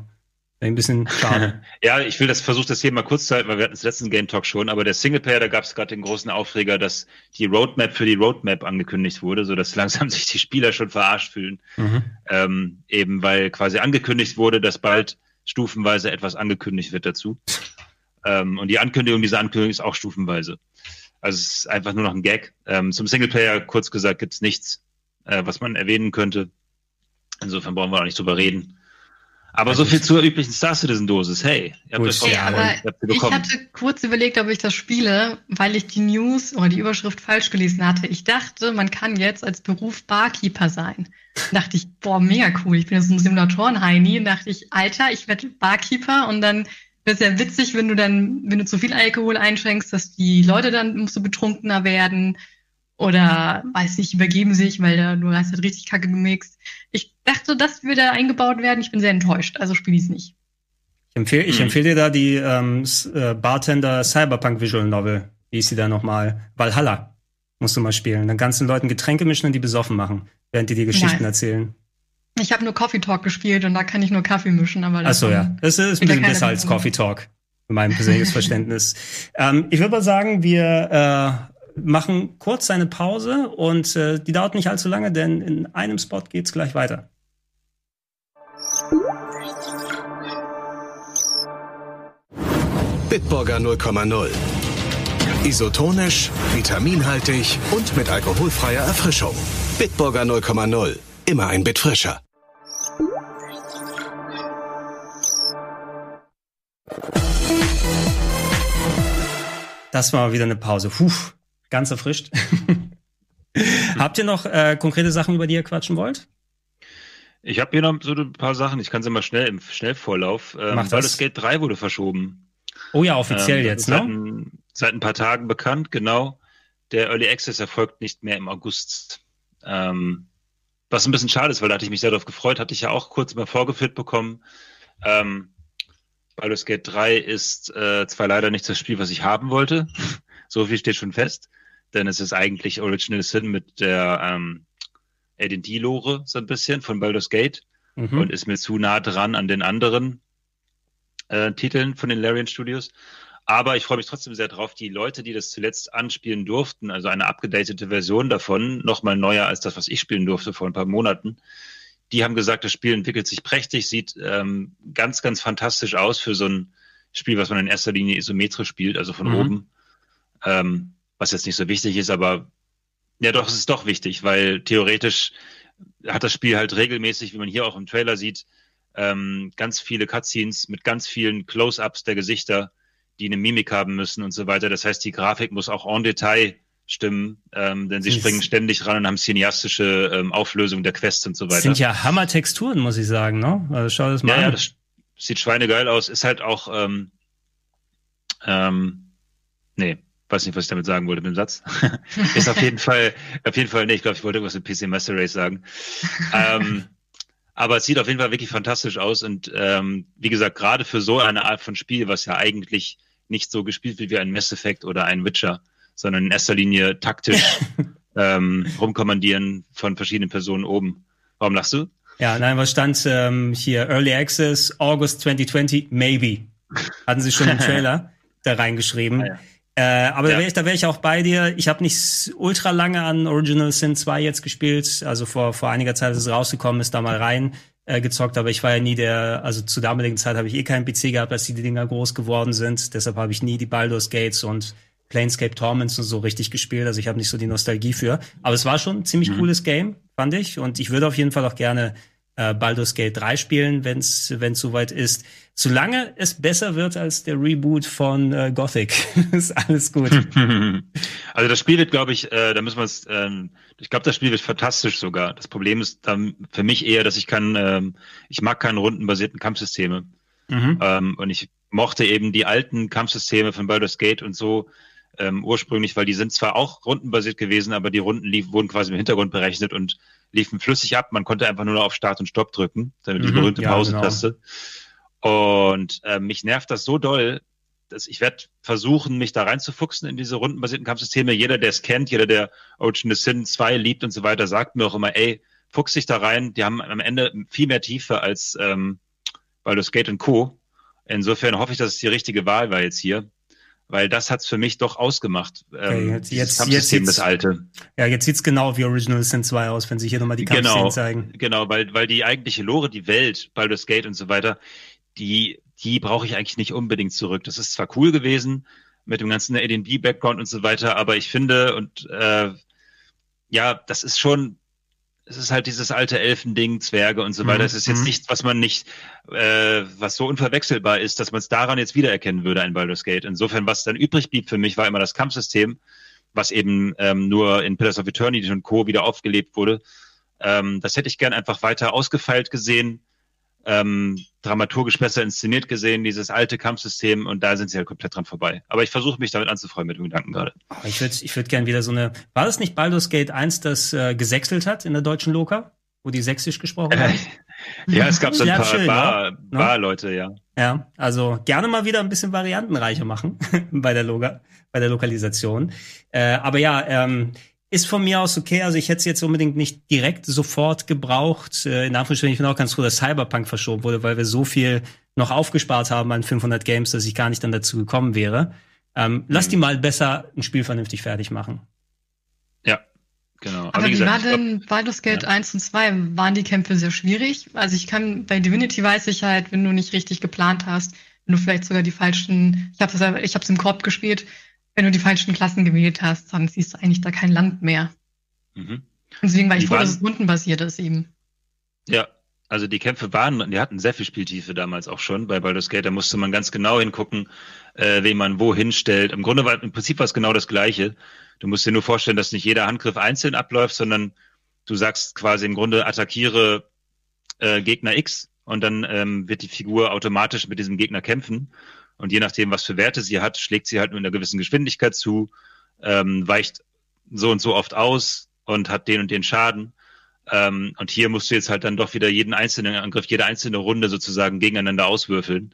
Ein bisschen schade. ja, ich will das versuche das hier mal kurz zu halten, weil wir hatten es letzten Game Talk schon, aber der Singleplayer, da gab es gerade den großen Aufreger, dass die Roadmap für die Roadmap angekündigt wurde, so dass langsam sich die Spieler schon verarscht fühlen. Mhm. Ähm, eben weil quasi angekündigt wurde, dass bald stufenweise etwas angekündigt wird dazu. Ähm, und die Ankündigung dieser Ankündigung ist auch stufenweise. Also es ist einfach nur noch ein Gag. Ähm, zum Singleplayer, kurz gesagt, gibt es nichts, äh, was man erwähnen könnte. Insofern brauchen wir auch nicht drüber reden. Aber so viel zur üblichen Star Citizen Dosis. Hey, ihr habt das ja, aber ich hatte kurz überlegt, ob ich das spiele, weil ich die News oder die Überschrift falsch gelesen hatte. Ich dachte, man kann jetzt als Beruf Barkeeper sein. Da dachte ich, boah, mega cool. Ich bin jetzt ein Simulatoren-Heini. dachte ich, Alter, ich werde Barkeeper und dann wäre es ja witzig, wenn du dann, wenn du zu viel Alkohol einschränkst, dass die Leute dann musst du betrunkener werden oder weiß nicht, übergeben sich, weil da, du hast halt richtig Kacke gemixt. Ich dachte, das würde eingebaut werden. Ich bin sehr enttäuscht, also spiele ich es nicht. Ich empfehle, ich hm. empfehle dir da die ähm, äh, Bartender Cyberpunk Visual Novel. Wie ist sie da nochmal? Valhalla. Musst du mal spielen. Dann kannst du den Leuten Getränke mischen und die besoffen machen, während die dir Geschichten nice. erzählen. Ich habe nur Coffee Talk gespielt und da kann ich nur Kaffee mischen. Aber Ach so, ja. Das ist ein bisschen besser als Coffee Talk, in meinem persönlichen Verständnis. Ähm, ich würde mal sagen, wir äh, machen kurz eine Pause und äh, die dauert nicht allzu lange, denn in einem Spot geht's gleich weiter. Bitburger 0,0 Isotonisch, vitaminhaltig und mit alkoholfreier Erfrischung. Bitburger 0,0. Immer ein Bit frischer. Das war wieder eine Pause. Puh, ganz erfrischt. Habt ihr noch äh, konkrete Sachen, über die ihr quatschen wollt? Ich habe hier noch so ein paar Sachen, ich kann sie mal schnell im Schnellvorlauf. Ähm, Mach das. Baldur's Gate 3 wurde verschoben. Oh ja, offiziell Ähm, jetzt, seit, ne? ein, seit ein paar Tagen bekannt, genau. Der Early Access erfolgt nicht mehr im August. Ähm, was ein bisschen schade ist, weil da hatte ich mich sehr darauf gefreut, hatte ich ja auch kurz mal vorgeführt bekommen. Ähm, Baldur's Gate 3 ist äh, zwar leider nicht das Spiel, was ich haben wollte. so viel steht schon fest. Denn es ist eigentlich Original Sin mit der ähm, AD&D-Lore so ein bisschen von Baldur's Gate Mhm. und ist mir zu nah dran an den anderen äh, Titeln von den Larian Studios. Aber ich freue mich trotzdem sehr drauf, die Leute, die das zuletzt anspielen durften, also eine abgedatete Version davon, nochmal neuer als das, was ich spielen durfte vor ein paar Monaten, die haben gesagt, das Spiel entwickelt sich prächtig, sieht ähm, ganz, ganz fantastisch aus für so ein Spiel, was man in erster Linie isometrisch spielt, also von Mhm. oben. Ähm, was jetzt nicht so wichtig ist, aber ja doch, es ist doch wichtig, weil theoretisch hat das Spiel halt regelmäßig, wie man hier auch im Trailer sieht, ähm, ganz viele Cutscenes mit ganz vielen Close-ups der Gesichter, die eine Mimik haben müssen und so weiter. Das heißt, die Grafik muss auch en Detail stimmen, ähm, denn sie Das springen ständig ran und haben cineastische ähm, Auflösung der Quests und so Das weiter. sind ja Hammer-Texturen, muss ich sagen, ne? Also schau das mal ja, ja, an. das sieht schweinegeil aus. Ist halt auch, ähm, ähm, nee, weiß nicht, was ich damit sagen wollte mit dem Satz. ist auf jeden Fall, auf jeden Fall, nee, ich glaube, ich wollte irgendwas mit PC Master Race sagen. ähm, aber es sieht auf jeden Fall wirklich fantastisch aus und ähm, wie gesagt, gerade für so eine Art von Spiel, was ja eigentlich nicht so gespielt wird wie ein Mass Effect oder ein Witcher, sondern in erster Linie taktisch ähm, rumkommandieren von verschiedenen Personen oben. Warum lachst du? Ja, nein, was stand ähm, hier? Early Access, August 2020, maybe. Hatten sie schon im Trailer da reingeschrieben. Ah, ja. Äh, aber da Ja. wäre ich, da wär ich auch bei dir. Ich habe nicht ultra lange an Original Sin 2 jetzt gespielt. Also vor, vor einiger Zeit ist es rausgekommen, ist da mal rein äh, gezockt, aber ich war ja nie der, also zu damaligen Zeit habe ich eh keinen PC gehabt, als die Dinger groß geworden sind. Deshalb habe ich nie die Baldur's Gates und Planescape Torments und so richtig gespielt. Also ich habe nicht so die Nostalgie für. Aber es war schon ein ziemlich cooles Game, fand ich. Und ich würde auf jeden Fall auch gerne äh, Baldur's Gate 3 spielen, wenn es soweit ist. Solange es besser wird als der Reboot von äh, Gothic, ist alles gut. Also das Spiel wird, glaube ich, äh, da müssen wir es, ähm, ich glaube, das Spiel wird fantastisch sogar. Das Problem ist dann für mich eher, dass ich kann, ähm, ich mag keine rundenbasierten Kampfsysteme. Mhm. Ähm, und ich mochte eben die alten Kampfsysteme von Baldur's Gate und so ähm, ursprünglich, weil die sind zwar auch rundenbasiert gewesen, aber die Runden lief, wurden quasi im Hintergrund berechnet und liefen flüssig ab. Man konnte einfach nur noch auf Start und Stopp drücken, damit die Mhm, berühmte ja, Pausentaste. Und äh, mich nervt das so doll, dass ich werde versuchen, mich da reinzufuchsen in diese rundenbasierten Kampfsysteme. Jeder, der es kennt, jeder, der Ocean the Sin 2 liebt und so weiter, sagt mir auch immer, ey, fuchs dich da rein. Die haben am Ende viel mehr Tiefe als ähm, Baldur's Gate und Co. Insofern hoffe ich, dass es die richtige Wahl war jetzt hier, weil das hat's für mich doch ausgemacht. Ähm, jetzt- dieses jetzt- Kampfsystem, jetzt das alte. Ja, jetzt sieht's genau wie Original Sin 2 aus, wenn sie hier nochmal die Kampfszenen Genau, zeigen. genau, weil, weil die eigentliche Lore, die Welt, Baldur's Gate und so weiter, die, die brauche ich eigentlich nicht unbedingt zurück. Das ist zwar cool gewesen mit dem ganzen AD&D-Background und so weiter, aber ich finde und äh, ja, das ist schon, es ist halt dieses alte Elfending, Zwerge und so weiter. Mhm, Es ist jetzt mhm. nichts, was man nicht, äh, was so unverwechselbar ist, dass man es daran jetzt wiedererkennen würde, ein Baldur's Gate. Insofern, was dann übrig blieb für mich, war immer das Kampfsystem, was eben ähm, nur in Pillars of Eternity und Co. wieder aufgelebt wurde. Ähm, das hätte ich gern einfach weiter ausgefeilt gesehen, ähm, dramaturgisch besser inszeniert gesehen, dieses alte Kampfsystem und da sind sie halt komplett dran vorbei. Aber ich versuche mich damit anzufreuen mit dem Gedanken gerade. Oh, ich würde ich würd gern wieder so eine. War das nicht Baldur's Gate 1, das äh, gesächselt hat in der deutschen Loka? Wo die sächsisch gesprochen haben? ja, es gab so ein Ja, paar schön, Bar, ne? Barleute, ja. Ja, also gerne mal wieder ein bisschen variantenreicher machen bei der Loga, bei der Lokalisation. Äh, aber ja, ähm, ist von mir aus okay. Also ich hätte es jetzt unbedingt nicht direkt sofort gebraucht. Äh, in Anführungsstrichen, ich bin auch ganz froh, dass Cyberpunk verschoben wurde, weil wir so viel noch aufgespart haben an 500 Games, dass ich gar nicht dann dazu gekommen wäre. Ähm, Lass Mhm. die mal besser ein Spiel vernünftig fertig machen. Ja, genau. Aber wie, gesagt, war denn Baldur's Gate ja. 1 und 2? Waren die Kämpfe sehr schwierig? Also ich kann, bei Divinity weiß ich halt, wenn du nicht richtig geplant hast, wenn du vielleicht sogar die falschen, ich habe es ich hab's im Korb gespielt, wenn du die falschen Klassen gewählt hast, dann siehst du eigentlich da kein Land mehr. Mhm. Deswegen war ich die froh, dass es rundenbasiert ist eben. Ja, also die Kämpfe waren, die hatten sehr viel Spieltiefe damals auch schon bei Baldur's Gate. Da musste man ganz genau hingucken, äh, wen man wo hinstellt. Im Grunde war im Prinzip war es genau das Gleiche. Du musst dir nur vorstellen, dass nicht jeder Handgriff einzeln abläuft, sondern du sagst quasi im Grunde attackiere äh, Gegner X und dann ähm, wird die Figur automatisch mit diesem Gegner kämpfen. Und je nachdem, was für Werte sie hat, schlägt sie halt mit einer gewissen Geschwindigkeit zu, ähm, weicht so und so oft aus und hat den und den Schaden. Ähm, und hier musst du jetzt halt dann doch wieder jeden einzelnen Angriff, jede einzelne Runde sozusagen gegeneinander auswürfeln.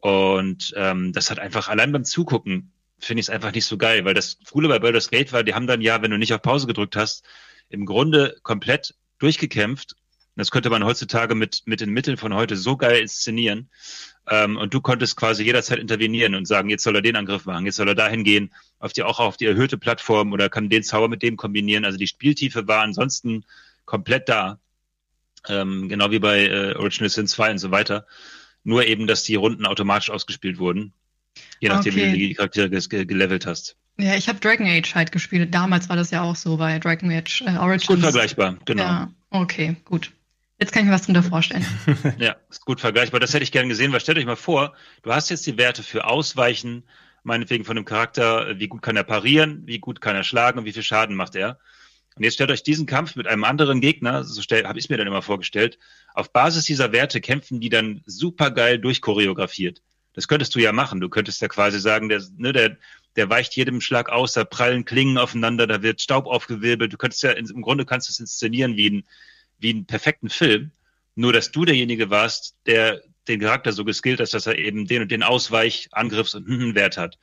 Und ähm, das hat einfach allein beim Zugucken finde ich es einfach nicht so geil, weil das Coole bei Baldur's Gate war, die haben dann ja, wenn du nicht auf Pause gedrückt hast, im Grunde komplett durchgekämpft. Das könnte man heutzutage mit, mit den Mitteln von heute so geil inszenieren. Ähm, und du konntest quasi jederzeit intervenieren und sagen, jetzt soll er den Angriff machen, jetzt soll er dahin gehen, auf die, auch auf die erhöhte Plattform oder kann den Zauber mit dem kombinieren. Also die Spieltiefe war ansonsten komplett da. Ähm, genau wie bei äh, Original Sin 2 und so weiter. Nur eben, dass die Runden automatisch ausgespielt wurden. Je nachdem, okay. wie du die Charaktere ge gelevelt hast. Ja, ich habe Dragon Age halt gespielt. Damals war das ja auch so bei Dragon Age äh, Origins. Gut vergleichbar, genau. Ja, okay, gut. Jetzt kann ich mir was drunter vorstellen. ja, ist gut vergleichbar. Das hätte ich gern gesehen, weil stellt euch mal vor, du hast jetzt die Werte für Ausweichen, meinetwegen von dem Charakter, wie gut kann er parieren, wie gut kann er schlagen und wie viel Schaden macht er. Und jetzt stellt euch diesen Kampf mit einem anderen Gegner, so habe ich es mir dann immer vorgestellt, auf Basis dieser Werte kämpfen die dann super geil durchchoreografiert. Das könntest du ja machen. Du könntest ja quasi sagen, der, ne, der, der weicht jedem Schlag aus, da prallen Klingen aufeinander, da wird Staub aufgewirbelt. Du könntest ja, im Grunde kannst du es inszenieren wie ein, wie einen perfekten Film. Nur, dass du derjenige warst, der den Charakter so geskillt hat, dass er eben den und den Ausweich-, Angriffs- und Wert hat.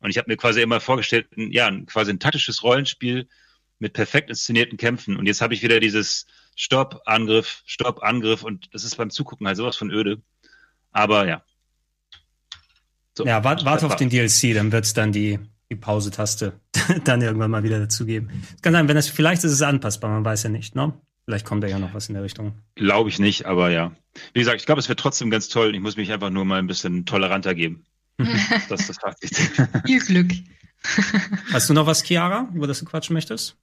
Und ich habe mir quasi immer vorgestellt, ja, quasi ein taktisches Rollenspiel mit perfekt inszenierten Kämpfen. Und jetzt habe ich wieder dieses Stopp, Angriff, Stopp, Angriff und das ist beim Zugucken halt sowas von öde. Aber ja, so, ja, warte wart auf den DLC, dann wird's dann die, die Pause-Taste dann irgendwann mal wieder dazugeben. Kann sein, wenn das, vielleicht ist es anpassbar, man weiß ja nicht, ne? Vielleicht kommt da ja noch was in der Richtung. Glaube ich nicht, aber ja. Wie gesagt, ich glaube, es wird trotzdem ganz toll. Ich muss mich einfach nur mal ein bisschen toleranter geben. das ist das Fazit. Viel Glück. Hast du noch was, Chiara, über das du quatschen möchtest?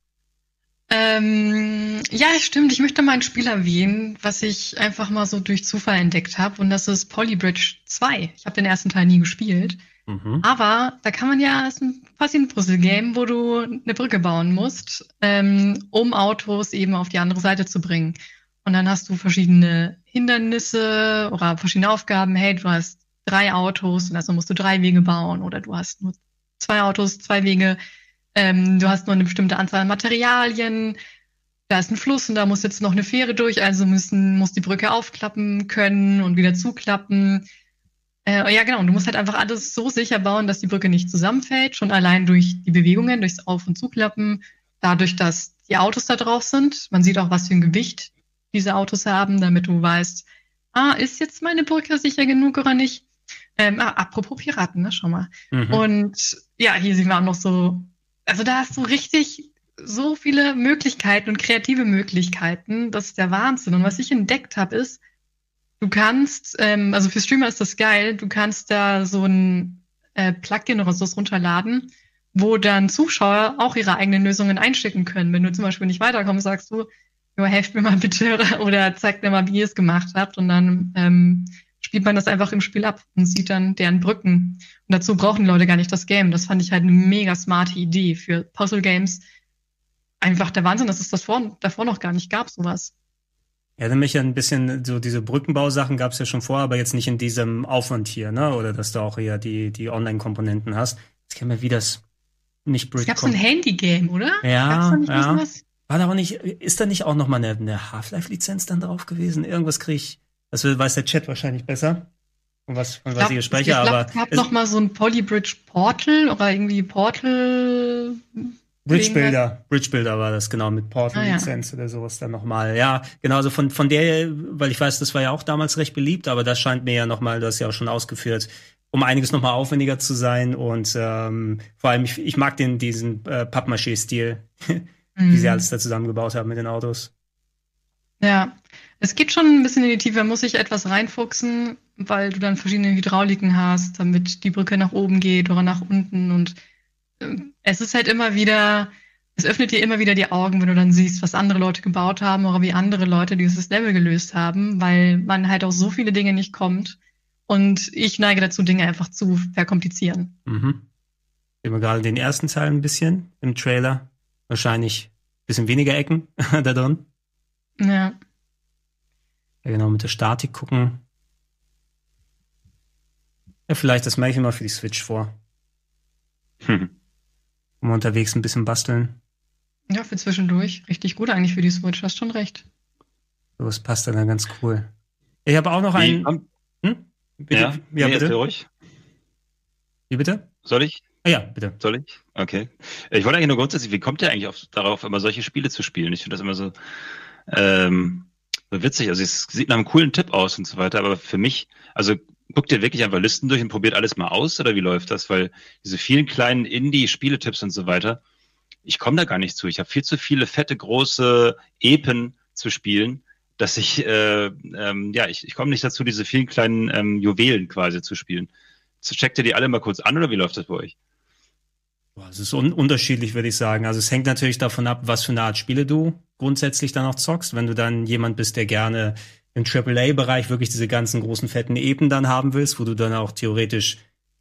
Ähm, ja, stimmt. Ich möchte mal ein Spiel erwähnen, was ich einfach mal so durch Zufall entdeckt habe. Und das ist Polybridge 2. Ich habe den ersten Teil nie gespielt. Mhm. Aber da kann man ja, es ist ein Puzzle-Game, wo du eine Brücke bauen musst, ähm, um Autos eben auf die andere Seite zu bringen. Und dann hast du verschiedene Hindernisse oder verschiedene Aufgaben. Hey, du hast drei Autos und also musst du drei Wege bauen. Oder du hast nur zwei Autos, zwei Wege ähm, du hast nur eine bestimmte Anzahl an Materialien, da ist ein Fluss und da muss jetzt noch eine Fähre durch, also müssen, muss die Brücke aufklappen können und wieder zuklappen. Äh, ja, genau, und du musst halt einfach alles so sicher bauen, dass die Brücke nicht zusammenfällt, schon allein durch die Bewegungen, durchs Auf- und Zuklappen, dadurch, dass die Autos da drauf sind. Man sieht auch, was für ein Gewicht diese Autos haben, damit du weißt, ah, ist jetzt meine Brücke sicher genug oder nicht? Ähm, ah, apropos Piraten, ne, schau mal. Mhm. Und ja, hier sehen wir auch noch so also da hast du richtig so viele Möglichkeiten und kreative Möglichkeiten. Das ist der Wahnsinn. Und was ich entdeckt habe, ist, du kannst, ähm, also für Streamer ist das geil, du kannst da so ein äh, Plugin oder so runterladen, wo dann Zuschauer auch ihre eigenen Lösungen einschicken können. Wenn du zum Beispiel nicht weiterkommst, sagst du, jo, helft mir mal bitte oder zeigt mir mal, wie ihr es gemacht habt. Und dann ähm, spielt man das einfach im Spiel ab und sieht dann deren Brücken. Und dazu brauchen die Leute gar nicht das Game. Das fand ich halt eine mega smarte Idee für Puzzle Games. Einfach der Wahnsinn, dass es das vor, davor noch gar nicht gab, sowas. Ja, nämlich ein bisschen, so diese Brückenbausachen gab es ja schon vorher, aber jetzt nicht in diesem Aufwand hier, ne? Oder dass du auch eher die, die Online-Komponenten hast. Jetzt kennen wir, wie das nicht Brick Es gab so ein Handy-Game, oder? Ja, ja. War da auch nicht, ist da nicht auch noch mal eine, eine Half-Life-Lizenz dann drauf gewesen? Irgendwas kriege ich, das weiß der Chat wahrscheinlich besser. Von was, von was ich hier spreche, aber. Es gab noch mal so ein Polybridge Portal oder irgendwie Portal. Bridge Builder, Bridge Builder war das, genau, mit Portal-Lizenz ah, ja. oder sowas dann nochmal. Ja, genau, also von, von der, weil ich weiß, das war ja auch damals recht beliebt, aber das scheint mir ja nochmal, du hast ja auch schon ausgeführt, um einiges nochmal aufwendiger zu sein und ähm, vor allem, ich, ich mag den, diesen äh, Pappmaché-Stil, mhm. wie sie mhm. alles da zusammengebaut haben mit den Autos. Ja, es geht schon ein bisschen in die Tiefe, man muss sich etwas reinfuchsen, weil du dann verschiedene Hydrauliken hast, damit die Brücke nach oben geht oder nach unten und es ist halt immer wieder, es öffnet dir immer wieder die Augen, wenn du dann siehst, was andere Leute gebaut haben oder wie andere Leute dieses Level gelöst haben, weil man halt auf so viele Dinge nicht kommt. Und ich neige dazu, Dinge einfach zu verkomplizieren. Mhm. Sehen wir gerade den ersten Teil ein bisschen im Trailer. Wahrscheinlich ein bisschen weniger Ecken da drin. Ja. Ja, genau, mit der Statik gucken. Ja, vielleicht das mache ich immer für die Switch vor. Hm. Um unterwegs ein bisschen basteln. Ja, für zwischendurch. Richtig gut eigentlich für die Switch, hast schon recht. So, das passt dann ganz cool. Ich habe auch noch einen. Hm? Bitte? Ja, Ja, nee, bitte. ruhig. Wie bitte? Soll ich? Ah, ja, bitte. Soll ich? Okay. Ich wollte eigentlich nur grundsätzlich, wie kommt ihr eigentlich auf, darauf, immer solche Spiele zu spielen? Ich finde das immer so, ähm, so witzig. Also es sieht nach einem coolen Tipp aus und so weiter, aber für mich, also guckt ihr wirklich einfach Listen durch und probiert alles mal aus oder wie läuft das? Weil diese vielen kleinen Indie-Spieletipps und so weiter, ich komme da gar nicht zu. Ich habe viel zu viele fette, große Epen zu spielen, dass ich, äh, ähm, ja, ich, ich komme nicht dazu, diese vielen kleinen ähm, Juwelen quasi zu spielen. Checkt ihr die alle mal kurz an oder wie läuft das bei euch? Es ist un unterschiedlich, würde ich sagen. Also es hängt natürlich davon ab, was für eine Art Spiele du grundsätzlich dann auch zockst. Wenn du dann jemand bist, der gerne im AAA-Bereich wirklich diese ganzen großen fetten Eben dann haben willst, wo du dann auch theoretisch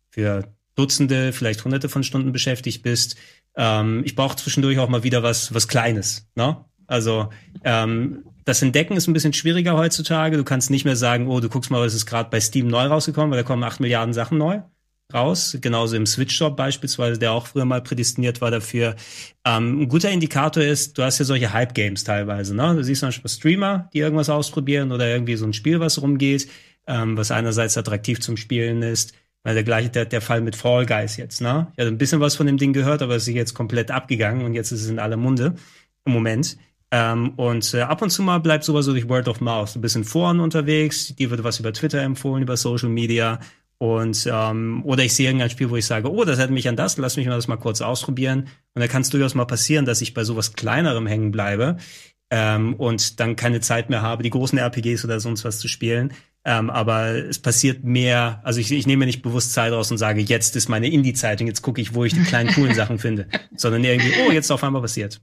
für Dutzende, vielleicht Hunderte von Stunden beschäftigt bist. Ähm, ich brauche zwischendurch auch mal wieder was, was Kleines. Ne? Also ähm, das Entdecken ist ein bisschen schwieriger heutzutage. Du kannst nicht mehr sagen, oh, du guckst mal, was ist gerade bei Steam neu rausgekommen, weil da kommen acht Milliarden Sachen neu raus. Genauso im Switch-Shop beispielsweise, der auch früher mal prädestiniert war dafür. Ähm, ein guter Indikator ist, du hast ja solche Hype-Games teilweise. Ne? Du siehst manchmal Streamer, die irgendwas ausprobieren oder irgendwie so ein Spiel, was rumgeht, ähm, was einerseits attraktiv zum Spielen ist. Weil der gleiche, der, der Fall mit Fall Guys jetzt, ne? Ich hatte ein bisschen was von dem Ding gehört, aber es ist jetzt komplett abgegangen und jetzt ist es in aller Munde im Moment. Ähm, und äh, ab und zu mal bleibt sowas so durch Word of Mouth. Du bist in Foren unterwegs, dir wird was über Twitter empfohlen, über Social Media. Und ähm, oder ich sehe irgendein Spiel, wo ich sage, oh, das hat mich an das, lass mich mal das mal kurz ausprobieren. Und da kann es durchaus mal passieren, dass ich bei sowas Kleinerem hängen bleibe ähm, und dann keine Zeit mehr habe, die großen RPGs oder sonst was zu spielen. Ähm, aber es passiert mehr, also ich, ich nehme mir nicht bewusst Zeit raus und sage, jetzt ist meine Indie-Zeit und jetzt gucke ich, wo ich die kleinen coolen Sachen finde. Sondern irgendwie, oh, jetzt auf einmal passiert.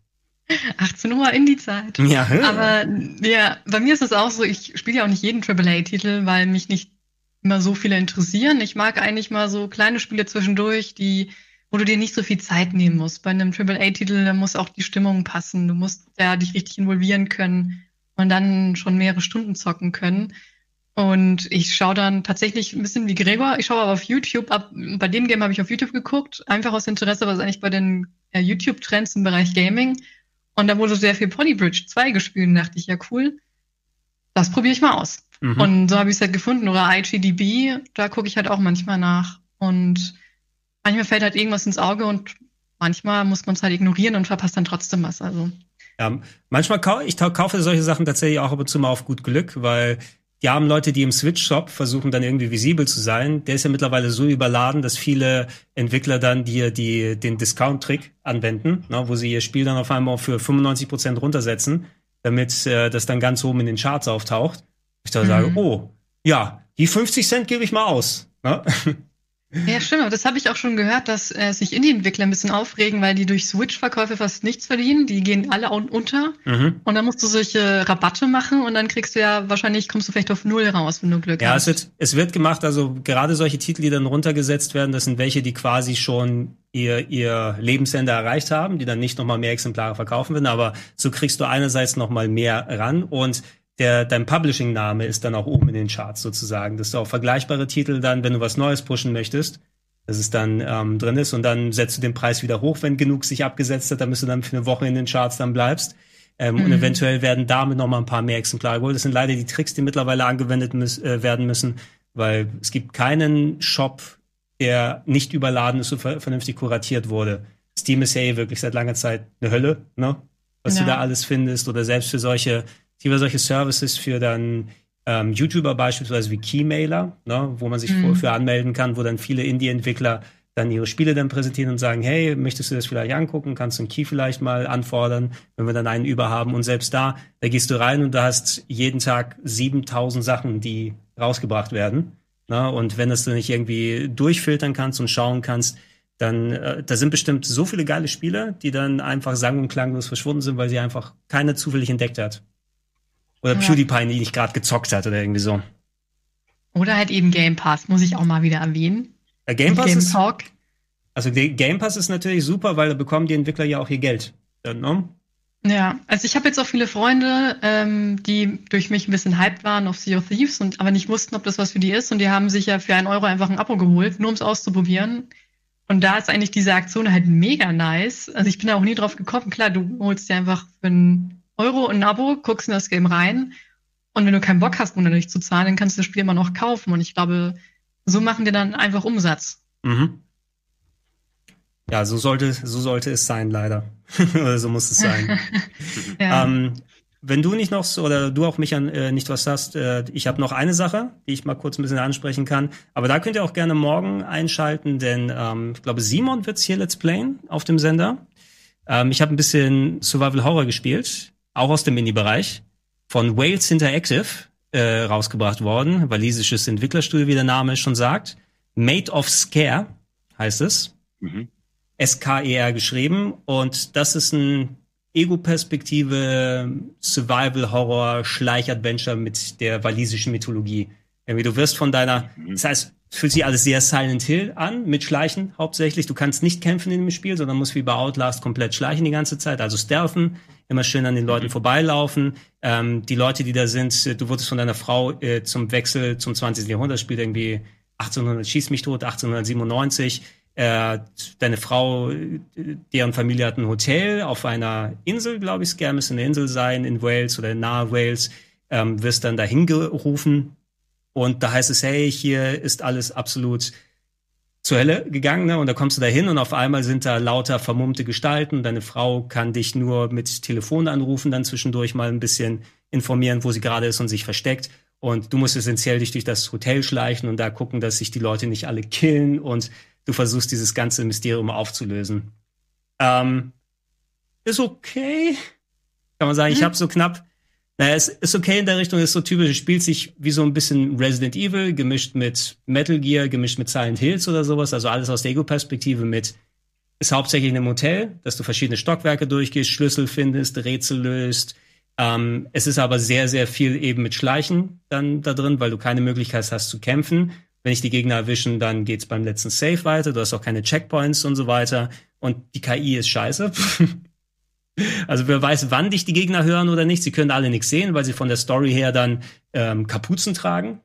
18 Uhr in die Zeit. Ja, Aber ja, bei mir ist es auch so, ich spiele ja auch nicht jeden AAA-Titel, weil mich nicht immer so viele interessieren. Ich mag eigentlich mal so kleine Spiele zwischendurch, die, wo du dir nicht so viel Zeit nehmen musst. Bei einem AAA-Titel, da muss auch die Stimmung passen. Du musst ja dich richtig involvieren können und dann schon mehrere Stunden zocken können. Und ich schaue dann tatsächlich ein bisschen wie Gregor. Ich schaue aber auf YouTube ab. Bei dem Game habe ich auf YouTube geguckt, einfach aus Interesse, was eigentlich bei den äh, YouTube-Trends im Bereich Gaming. Und da wurde sehr viel Polybridge 2 gespielt und dachte ich, ja cool, das probiere ich mal aus. Mhm. Und so habe ich es halt gefunden. Oder IGDB, da gucke ich halt auch manchmal nach. Und manchmal fällt halt irgendwas ins Auge und manchmal muss man es halt ignorieren und verpasst dann trotzdem was. Also Ja, manchmal kau ich kaufe solche Sachen tatsächlich auch ab und zu mal auf gut Glück, weil die haben Leute, die im Switch-Shop versuchen dann irgendwie visibel zu sein. Der ist ja mittlerweile so überladen, dass viele Entwickler dann die, die den Discount-Trick anwenden, ne, wo sie ihr Spiel dann auf einmal für 95 Prozent runtersetzen, damit äh, das dann ganz oben in den Charts auftaucht. Ich da Mhm. sage, oh, ja, die 50 Cent gebe ich mal aus. Ne? Ja, stimmt. aber Das habe ich auch schon gehört, dass äh, sich Indie-Entwickler ein bisschen aufregen, weil die durch Switch-Verkäufe fast nichts verdienen. Die gehen alle un unter. mhm. Und dann musst du solche Rabatte machen und dann kriegst du ja wahrscheinlich, kommst du vielleicht auf Null raus, wenn du Glück Ja, hast. es wird, es wird gemacht, also gerade solche Titel, die dann runtergesetzt werden, das sind welche, die quasi schon ihr, ihr Lebensende erreicht haben, die dann nicht nochmal mehr Exemplare verkaufen werden, aber so kriegst du einerseits nochmal mehr ran und der, dein Publishing-Name ist dann auch oben in den Charts sozusagen, dass du auch vergleichbare Titel dann, wenn du was Neues pushen möchtest, dass es dann ähm, drin ist und dann setzt du den Preis wieder hoch, wenn genug sich abgesetzt hat, damit du dann für eine Woche in den Charts dann bleibst. Ähm, Und Mhm. eventuell werden damit noch mal ein paar mehr Exemplare geholt. Das sind leider die Tricks, die mittlerweile angewendet müß, äh, werden müssen, weil es gibt keinen Shop, der nicht überladen ist und ver vernünftig kuratiert wurde. Steam ist ja eh wirklich seit langer Zeit eine Hölle, ne? Was Ja. du da alles findest oder selbst für solche, für solche Services für dann ähm, YouTuber beispielsweise wie Keymailer, ne, wo man sich Mhm. für anmelden kann, wo dann viele Indie-Entwickler dann ihre Spiele dann präsentieren und sagen, hey, möchtest du das vielleicht angucken? Kannst du einen Key vielleicht mal anfordern, wenn wir dann einen über haben? Und selbst da, da gehst du rein und du hast jeden Tag 7000 Sachen, die rausgebracht werden. Ne? Und wenn das du nicht irgendwie durchfiltern kannst und schauen kannst, dann äh, da sind bestimmt so viele geile Spiele, die dann einfach sang- und klanglos verschwunden sind, weil sie einfach keiner zufällig entdeckt hat. Oder ja. PewDiePie die nicht gerade gezockt hat oder irgendwie so. Oder halt eben Game Pass, muss ich auch mal wieder erwähnen. Der Game Pass Game ist, Talk. Also Game Pass ist natürlich super, weil da bekommen die Entwickler ja auch ihr Geld. Dann, ne? Ja, also ich habe jetzt auch viele Freunde, ähm, die durch mich ein bisschen hyped waren auf Sea of Thieves und aber nicht wussten, ob das was für die ist. Und die haben sich ja für einen Euro einfach ein Abo geholt, nur um es auszuprobieren. Und da ist eigentlich diese Aktion halt mega nice. Also ich bin da auch nie drauf gekommen. Klar, du holst dir einfach für einen Euro ein Abo, guckst in das Game rein. Und wenn du keinen Bock hast, monatlich zu zahlen, dann kannst du das Spiel immer noch kaufen. Und ich glaube, so machen die dann einfach Umsatz. Mhm. Ja, so sollte, so sollte es sein, leider. oder so muss es sein. ja. ähm, wenn du nicht noch so, oder du auch mich an äh, nicht was hast, äh, ich habe noch eine Sache, die ich mal kurz ein bisschen ansprechen kann. Aber da könnt ihr auch gerne morgen einschalten, denn ähm, ich glaube, Simon wird's hier Let's Playen auf dem Sender. Ähm, ich habe ein bisschen Survival Horror gespielt, auch aus dem Mini-Bereich, von Wales Interactive äh, rausgebracht worden, walisisches Entwicklerstudio, wie der Name schon sagt. Made of Scare heißt es. Mhm. S-K-E-R geschrieben. Und das ist ein Ego-Perspektive, Survival-Horror, Schleich-Adventure mit der walisischen Mythologie. Irgendwie, du wirst von deiner, mhm. das heißt, es fühlt sich alles sehr Silent Hill an, mit Schleichen hauptsächlich. Du kannst nicht kämpfen in dem Spiel, sondern musst wie bei Outlast komplett schleichen die ganze Zeit, also stealthen, immer schön an den Leuten mhm. vorbeilaufen. Ähm, die Leute, die da sind, du wurdest von deiner Frau äh, zum Wechsel zum 20. Jahrhundert, spielt irgendwie 1800, schieß mich tot, 1897, äh, deine Frau, deren Familie hat ein Hotel auf einer Insel, glaube ich, Scare müsste eine Insel sein in Wales oder nahe Wales, ähm, wirst dann dahin gerufen und da heißt es, hey, hier ist alles absolut zur Hölle gegangen, ne? Und da kommst du da hin und auf einmal sind da lauter vermummte Gestalten. Deine Frau kann dich nur mit Telefon anrufen, dann zwischendurch mal ein bisschen informieren, wo sie gerade ist und sich versteckt. Und du musst essentiell dich durch das Hotel schleichen und da gucken, dass sich die Leute nicht alle killen und du versuchst dieses ganze Mysterium aufzulösen. Ähm, ist okay. Kann man sagen, hm. ich habe so knapp. Naja, es ist okay in der Richtung, ist so typisch, es spielt sich wie so ein bisschen Resident Evil, gemischt mit Metal Gear, gemischt mit Silent Hills oder sowas, also alles aus der Ego-Perspektive mit, ist hauptsächlich in einem Hotel, dass du verschiedene Stockwerke durchgehst, Schlüssel findest, Rätsel löst. Ähm, es ist aber sehr, sehr viel eben mit Schleichen dann da drin, weil du keine Möglichkeit hast zu kämpfen. Wenn ich die Gegner erwischen, dann geht's beim letzten Save weiter. Du hast auch keine Checkpoints und so weiter. Und die KI ist scheiße. also wer weiß, wann dich die Gegner hören oder nicht. Sie können alle nichts sehen, weil sie von der Story her dann ähm, Kapuzen tragen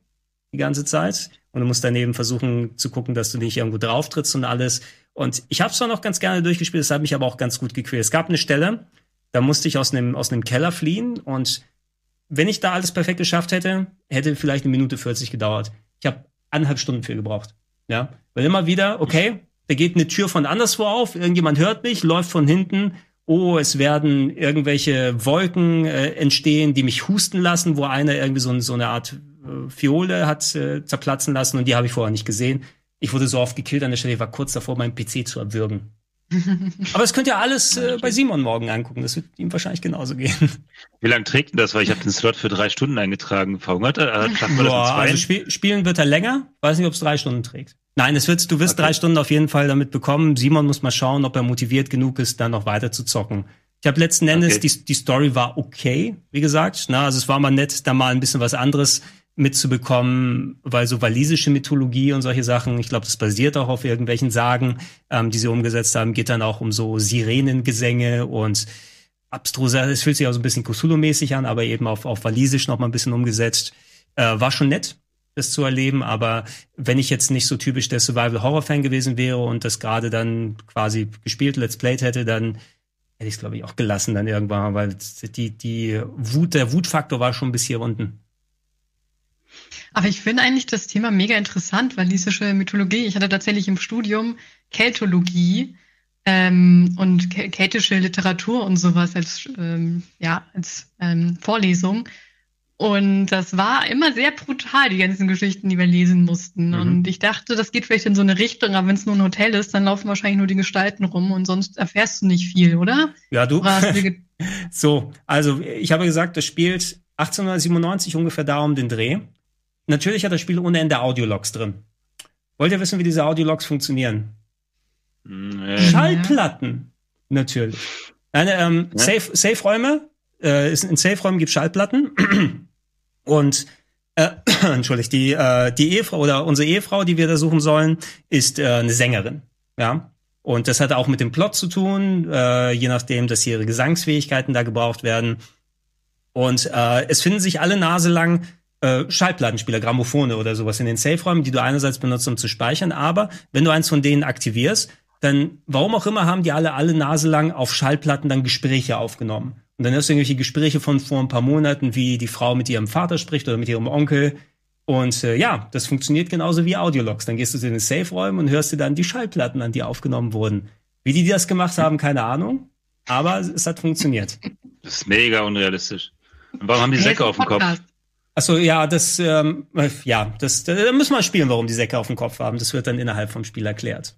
die ganze Zeit. Und du musst daneben versuchen zu gucken, dass du nicht irgendwo drauf trittst und alles. Und ich habe zwar noch ganz gerne durchgespielt, das hat mich aber auch ganz gut gequält. Es gab eine Stelle, da musste ich aus einem aus einem Keller fliehen und wenn ich da alles perfekt geschafft hätte, hätte vielleicht eine Minute 40 gedauert. Ich habe anderthalb Stunden für gebraucht. Ja, weil immer wieder, okay, da geht eine Tür von anderswo auf, irgendjemand hört mich, läuft von hinten, oh, es werden irgendwelche Wolken äh, entstehen, die mich husten lassen, wo einer irgendwie so, so eine Art äh, Fiole hat äh, zerplatzen lassen und die habe ich vorher nicht gesehen. Ich wurde so oft gekillt an der Stelle, ich war kurz davor, meinen PC zu erwürgen. Aber das könnt ihr alles äh, bei Simon morgen angucken. Das wird ihm wahrscheinlich genauso gehen. Wie lange trägt denn das? Weil ich habe den Slot für drei Stunden eingetragen. Verhungert er? Äh, Boah, also Sp spielen wird er länger. Weiß nicht, ob es drei Stunden trägt. Nein, es wird, du wirst okay. drei Stunden auf jeden Fall damit bekommen. Simon muss mal schauen, ob er motiviert genug ist, dann noch weiter zu zocken. Ich habe letzten Endes, okay. die, die Story war okay, wie gesagt. Na, also es war mal nett, da mal ein bisschen was anderes mitzubekommen, weil so walisische Mythologie und solche Sachen, ich glaube, das basiert auch auf irgendwelchen Sagen, ähm, die sie umgesetzt haben, geht dann auch um so Sirenengesänge und abstruse, es fühlt sich auch so ein bisschen Cthulhu-mäßig an, aber eben auf, auf walisisch noch mal ein bisschen umgesetzt. Äh, war schon nett, das zu erleben, aber wenn ich jetzt nicht so typisch der Survival-Horror-Fan gewesen wäre und das gerade dann quasi gespielt, Let's Played hätte, dann hätte ich es, glaube ich, auch gelassen dann irgendwann, weil die, die Wut, der Wutfaktor war schon bis hier unten. Aber ich finde eigentlich das Thema mega interessant, walisische Mythologie. Ich hatte tatsächlich im Studium Keltologie ähm, und keltische Literatur und sowas als, ähm, ja, als ähm, Vorlesung. Und das war immer sehr brutal, die ganzen Geschichten, die wir lesen mussten. Mhm. Und ich dachte, das geht vielleicht in so eine Richtung, aber wenn es nur ein Hotel ist, dann laufen wahrscheinlich nur die Gestalten rum und sonst erfährst du nicht viel, oder? Ja, du. so, also ich habe gesagt, das spielt 1897 ungefähr da um den Dreh. Natürlich hat das Spiel ohne Ende Audiologs drin. Wollt ihr wissen, wie diese Audiologs funktionieren? Nee. Schallplatten, natürlich. Eine, ähm, ja. Safe, Safe-Räume, äh, in Safe-Räumen gibt Schallplatten. Und äh, entschuldigt, die, äh, die Ehefrau oder unsere Ehefrau, die wir da suchen sollen, ist äh, eine Sängerin. Ja. Und das hat auch mit dem Plot zu tun, äh, je nachdem, dass ihre Gesangsfähigkeiten da gebraucht werden. Und äh, es finden sich alle Nase lang äh, Schallplattenspieler, Grammophone oder sowas in den Safe-Räumen, die du einerseits benutzt, um zu speichern, aber wenn du eins von denen aktivierst, dann, warum auch immer, haben die alle alle Nase lang auf Schallplatten dann Gespräche aufgenommen. Und dann hörst du irgendwelche Gespräche von vor ein paar Monaten, wie die Frau mit ihrem Vater spricht oder mit ihrem Onkel. Und äh, ja, das funktioniert genauso wie Audiologs. Dann gehst du zu den Safe-Räumen und hörst dir dann die Schallplatten an, die aufgenommen wurden. Wie die das gemacht haben, keine Ahnung. Aber es hat funktioniert. Das ist mega unrealistisch. Und warum haben die Säcke auf dem Kopf? Achso, ja, das, ähm, ja, das, da müssen wir spielen, warum die Säcke auf dem Kopf haben. Das wird dann innerhalb vom Spiel erklärt.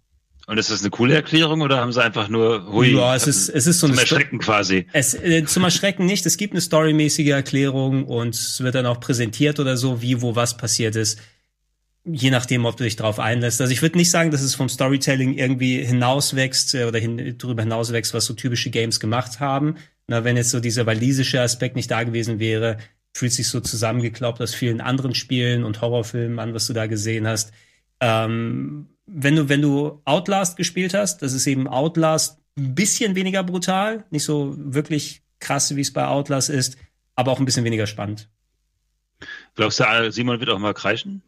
Und ist das eine coole Erklärung oder haben sie einfach nur hui, Ja, es ist, es ist so zum Erschrecken quasi. Es, äh, zum Erschrecken nicht. Es gibt eine storymäßige Erklärung und es wird dann auch präsentiert oder so, wie, wo was passiert ist. Je nachdem, ob du dich darauf einlässt. Also ich würde nicht sagen, dass es vom Storytelling irgendwie hinauswächst äh, oder hin, darüber hinauswächst, was so typische Games gemacht haben. Na, wenn jetzt so dieser walisische Aspekt nicht da gewesen wäre, fühlt sich so zusammengeklaubt aus vielen anderen Spielen und Horrorfilmen an, was du da gesehen hast. Ähm, wenn du, wenn du Outlast gespielt hast, das ist eben Outlast ein bisschen weniger brutal, nicht so wirklich krass, wie es bei Outlast ist, aber auch ein bisschen weniger spannend. Glaubst du, Simon wird auch mal kreischen?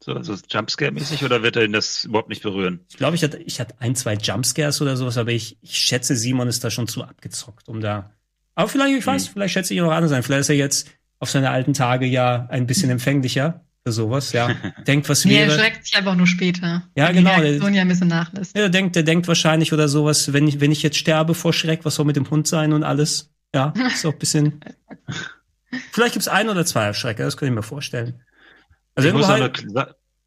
So, also Jumpscare-mäßig oder wird er ihn das überhaupt nicht berühren? Ich glaube, ich hatte, ich hatte ein, zwei Jumpscares oder sowas, aber ich, ich schätze, Simon ist da schon zu abgezockt, um da. Aber vielleicht, ich weiß, hm. vielleicht schätze ich ihn auch anders sein. Vielleicht ist er jetzt auf seine alten Tage ja ein bisschen empfänglicher für sowas, ja. Denkt, was wäre. Nee, er schreckt sich einfach nur später. Ja, genau. Die Reaktion ja ein bisschen nachlässt. Ja, der denkt, der denkt wahrscheinlich oder sowas, wenn ich, wenn ich jetzt sterbe vor Schreck, was soll mit dem Hund sein und alles? Ja, ist auch ein bisschen. Vielleicht gibt's ein oder zwei Erschrecker, das könnte ich mir vorstellen. Also ich irgendwo, halt,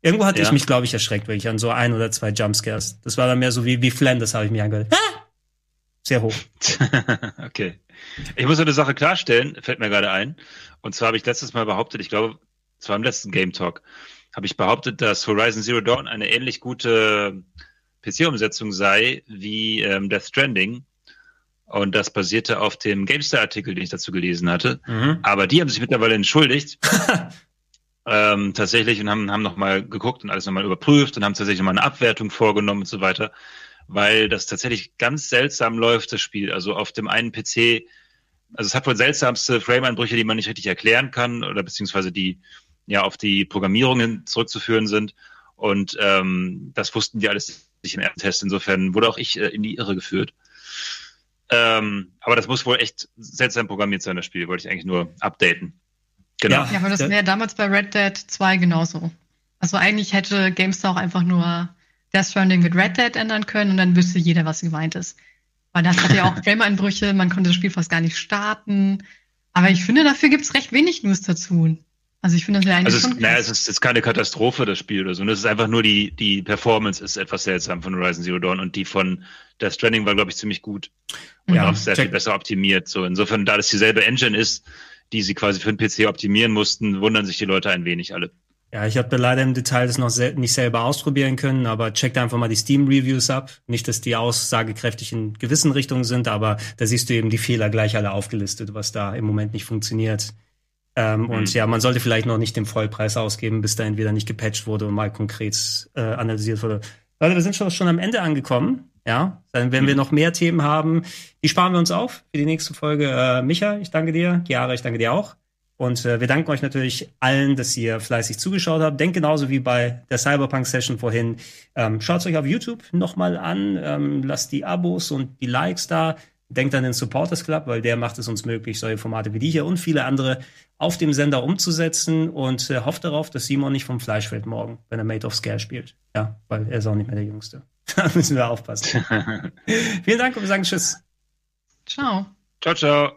irgendwo hatte ja. ich mich, glaube ich, erschreckt, wirklich an so ein oder zwei Jumpscares. Das war dann mehr so wie, wie Flanders, habe ich mich angehört. Ah! Sehr hoch. okay. Ich muss eine Sache klarstellen, fällt mir gerade ein. Und zwar habe ich letztes Mal behauptet, ich glaube, zwar im letzten Game Talk, habe ich behauptet, dass Horizon Zero Dawn eine ähnlich gute PC-Umsetzung sei wie ähm, Death Stranding. Und das basierte auf dem GameStar-Artikel, den ich dazu gelesen hatte. Mhm. Aber die haben sich mittlerweile entschuldigt. ähm, tatsächlich und haben, haben nochmal geguckt und alles nochmal überprüft und haben tatsächlich nochmal eine Abwertung vorgenommen und so weiter. Weil das tatsächlich ganz seltsam läuft, das Spiel. Also auf dem einen PC, also es hat wohl seltsamste Frame-Einbrüche, die man nicht richtig erklären kann oder beziehungsweise die ja auf die Programmierungen zurückzuführen sind. Und ähm, das wussten die alles nicht im ersten Test. Insofern wurde auch ich äh, in die Irre geführt. Ähm, aber das muss wohl echt seltsam programmiert sein, das Spiel. Wollte ich eigentlich nur updaten. Genau. Ja, aber das wäre damals bei Red Dead 2 genauso. Also eigentlich hätte GameStar auch einfach nur Death Stranding mit Red Dead ändern können und dann wüsste jeder, was gemeint ist. Weil das hat ja auch Frame-Einbrüche, man konnte das Spiel fast gar nicht starten. Aber ich finde, dafür gibt es recht wenig News dazu. Also ich finde das ja eigentlich also es, naja, es ist jetzt keine Katastrophe, das Spiel oder so. Und es ist einfach nur die, die Performance ist etwas seltsam von Horizon Zero Dawn und die von Death Stranding war, glaube ich, ziemlich gut. Und ja, auch sehr check. viel besser optimiert. So insofern, da das dieselbe Engine ist, die sie quasi für den PC optimieren mussten, wundern sich die Leute ein wenig alle. Ja, ich habe leider im Detail das noch sel nicht selber ausprobieren können, aber checkt einfach mal die Steam-Reviews ab. Nicht, dass die aussagekräftig in gewissen Richtungen sind, aber da siehst du eben die Fehler gleich alle aufgelistet, was da im Moment nicht funktioniert. Ähm, mhm. Und ja, man sollte vielleicht noch nicht den Vollpreis ausgeben, bis da entweder nicht gepatcht wurde und mal konkret äh, analysiert wurde. Leute, wir sind schon, schon am Ende angekommen. Ja, dann werden mhm. wir noch mehr Themen haben. Die sparen wir uns auf für die nächste Folge. Äh, Micha, ich danke dir. Chiara, ich danke dir auch. Und äh, wir danken euch natürlich allen, dass ihr fleißig zugeschaut habt. Denkt genauso wie bei der Cyberpunk-Session vorhin. Ähm, Schaut euch auf YouTube nochmal an. Ähm, lasst die Abos und die Likes da. Denkt an den Supporters Club, weil der macht es uns möglich, solche Formate wie die hier und viele andere auf dem Sender umzusetzen und äh, hofft darauf, dass Simon nicht vom Fleisch fällt morgen, wenn er Made of Scare spielt. Ja, weil er ist auch nicht mehr der Jüngste. da müssen wir aufpassen. Vielen Dank und wir sagen Tschüss. Ciao. Ciao, ciao.